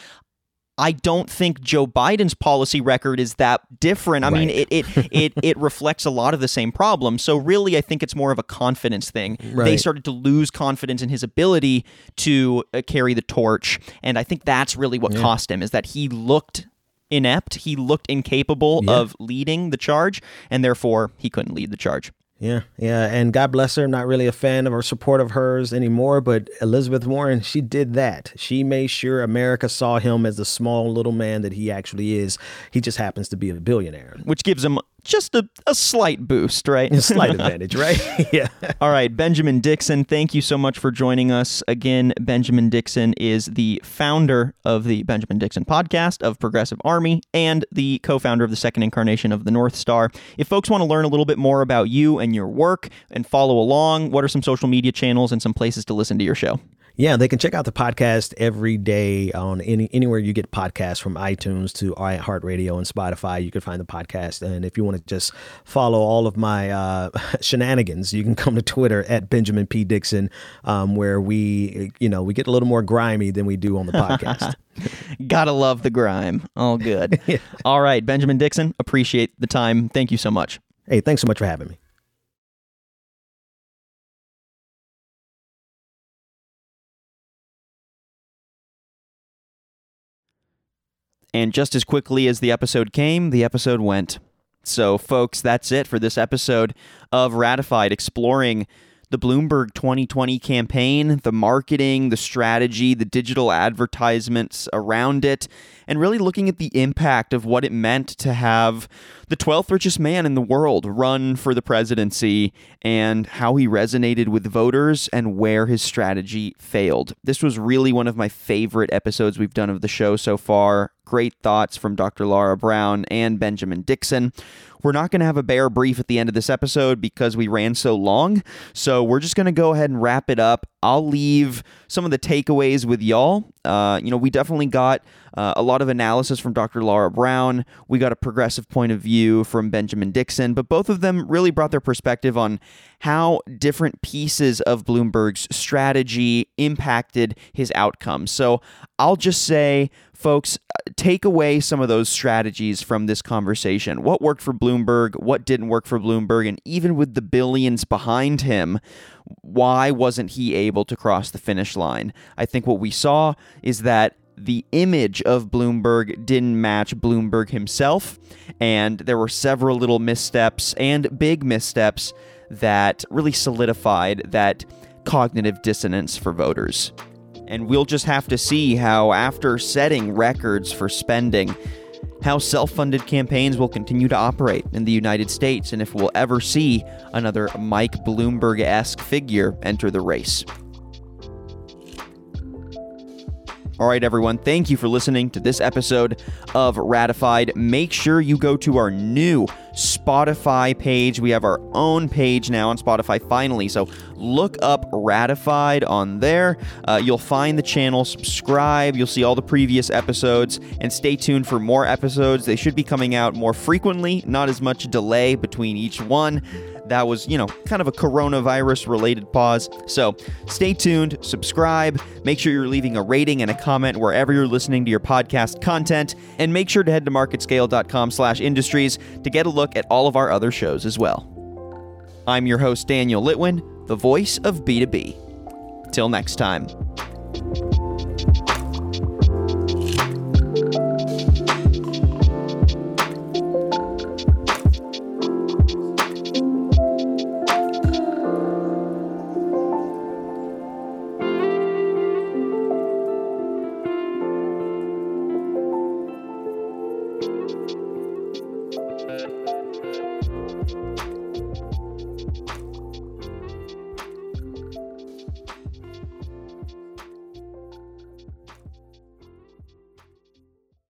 I don't think Joe Biden's policy record is that different. I right. mean, it it, [laughs] it it reflects a lot of the same problems. So really, I think it's more of a confidence thing. Right. They started to lose confidence in his ability to uh, carry the torch, and I think that's really what yeah. cost him is that he looked inept, he looked incapable yeah. of leading the charge, and therefore he couldn't lead the charge. Yeah, yeah, and God bless her. I'm not really a fan of or support of hers anymore, but Elizabeth Warren, she did that. She made sure America saw him as the small little man that he actually is. He just happens to be a billionaire, which gives him just a, a slight boost, right? A slight advantage, right? [laughs] [laughs] yeah. All right, Benjamin Dixon, thank you so much for joining us. Again, Benjamin Dixon is the founder of the Benjamin Dixon podcast of Progressive Army and the co founder of the second incarnation of the North Star. If folks want to learn a little bit more about you and your work and follow along, what are some social media channels and some places to listen to your show? Yeah, they can check out the podcast every day on any anywhere you get podcasts from iTunes to iHeartRadio and Spotify. You can find the podcast, and if you want to just follow all of my uh, [laughs] shenanigans, you can come to Twitter at Benjamin P Dixon, um, where we you know we get a little more grimy than we do on the podcast. [laughs] Gotta love the grime. All good. [laughs] yeah. All right, Benjamin Dixon, appreciate the time. Thank you so much. Hey, thanks so much for having me. And just as quickly as the episode came, the episode went. So, folks, that's it for this episode of Ratified, exploring the Bloomberg 2020 campaign, the marketing, the strategy, the digital advertisements around it, and really looking at the impact of what it meant to have the 12th richest man in the world run for the presidency and how he resonated with voters and where his strategy failed. This was really one of my favorite episodes we've done of the show so far. Great thoughts from Dr. Lara Brown and Benjamin Dixon. We're not going to have a bear brief at the end of this episode because we ran so long. So we're just going to go ahead and wrap it up. I'll leave some of the takeaways with y'all. Uh, you know, we definitely got uh, a lot of analysis from Dr. Lara Brown. We got a progressive point of view from Benjamin Dixon, but both of them really brought their perspective on how different pieces of Bloomberg's strategy impacted his outcomes. So I'll just say, folks, uh, take away some of those strategies from this conversation. What worked for Bloomberg? What didn't work for Bloomberg? And even with the billions behind him, why wasn't he able to cross the finish line? I think what we saw is that the image of Bloomberg didn't match Bloomberg himself, and there were several little missteps and big missteps that really solidified that cognitive dissonance for voters. And we'll just have to see how, after setting records for spending, how self funded campaigns will continue to operate in the United States and if we'll ever see another Mike Bloomberg esque figure enter the race. All right, everyone, thank you for listening to this episode of Ratified. Make sure you go to our new Spotify page. We have our own page now on Spotify finally. So look up Ratified on there. Uh, you'll find the channel, subscribe. You'll see all the previous episodes, and stay tuned for more episodes. They should be coming out more frequently, not as much delay between each one that was, you know, kind of a coronavirus related pause. So stay tuned, subscribe, make sure you're leaving a rating and a comment wherever you're listening to your podcast content, and make sure to head to marketscale.com slash industries to get a look at all of our other shows as well. I'm your host, Daniel Litwin, the voice of B2B. Till next time.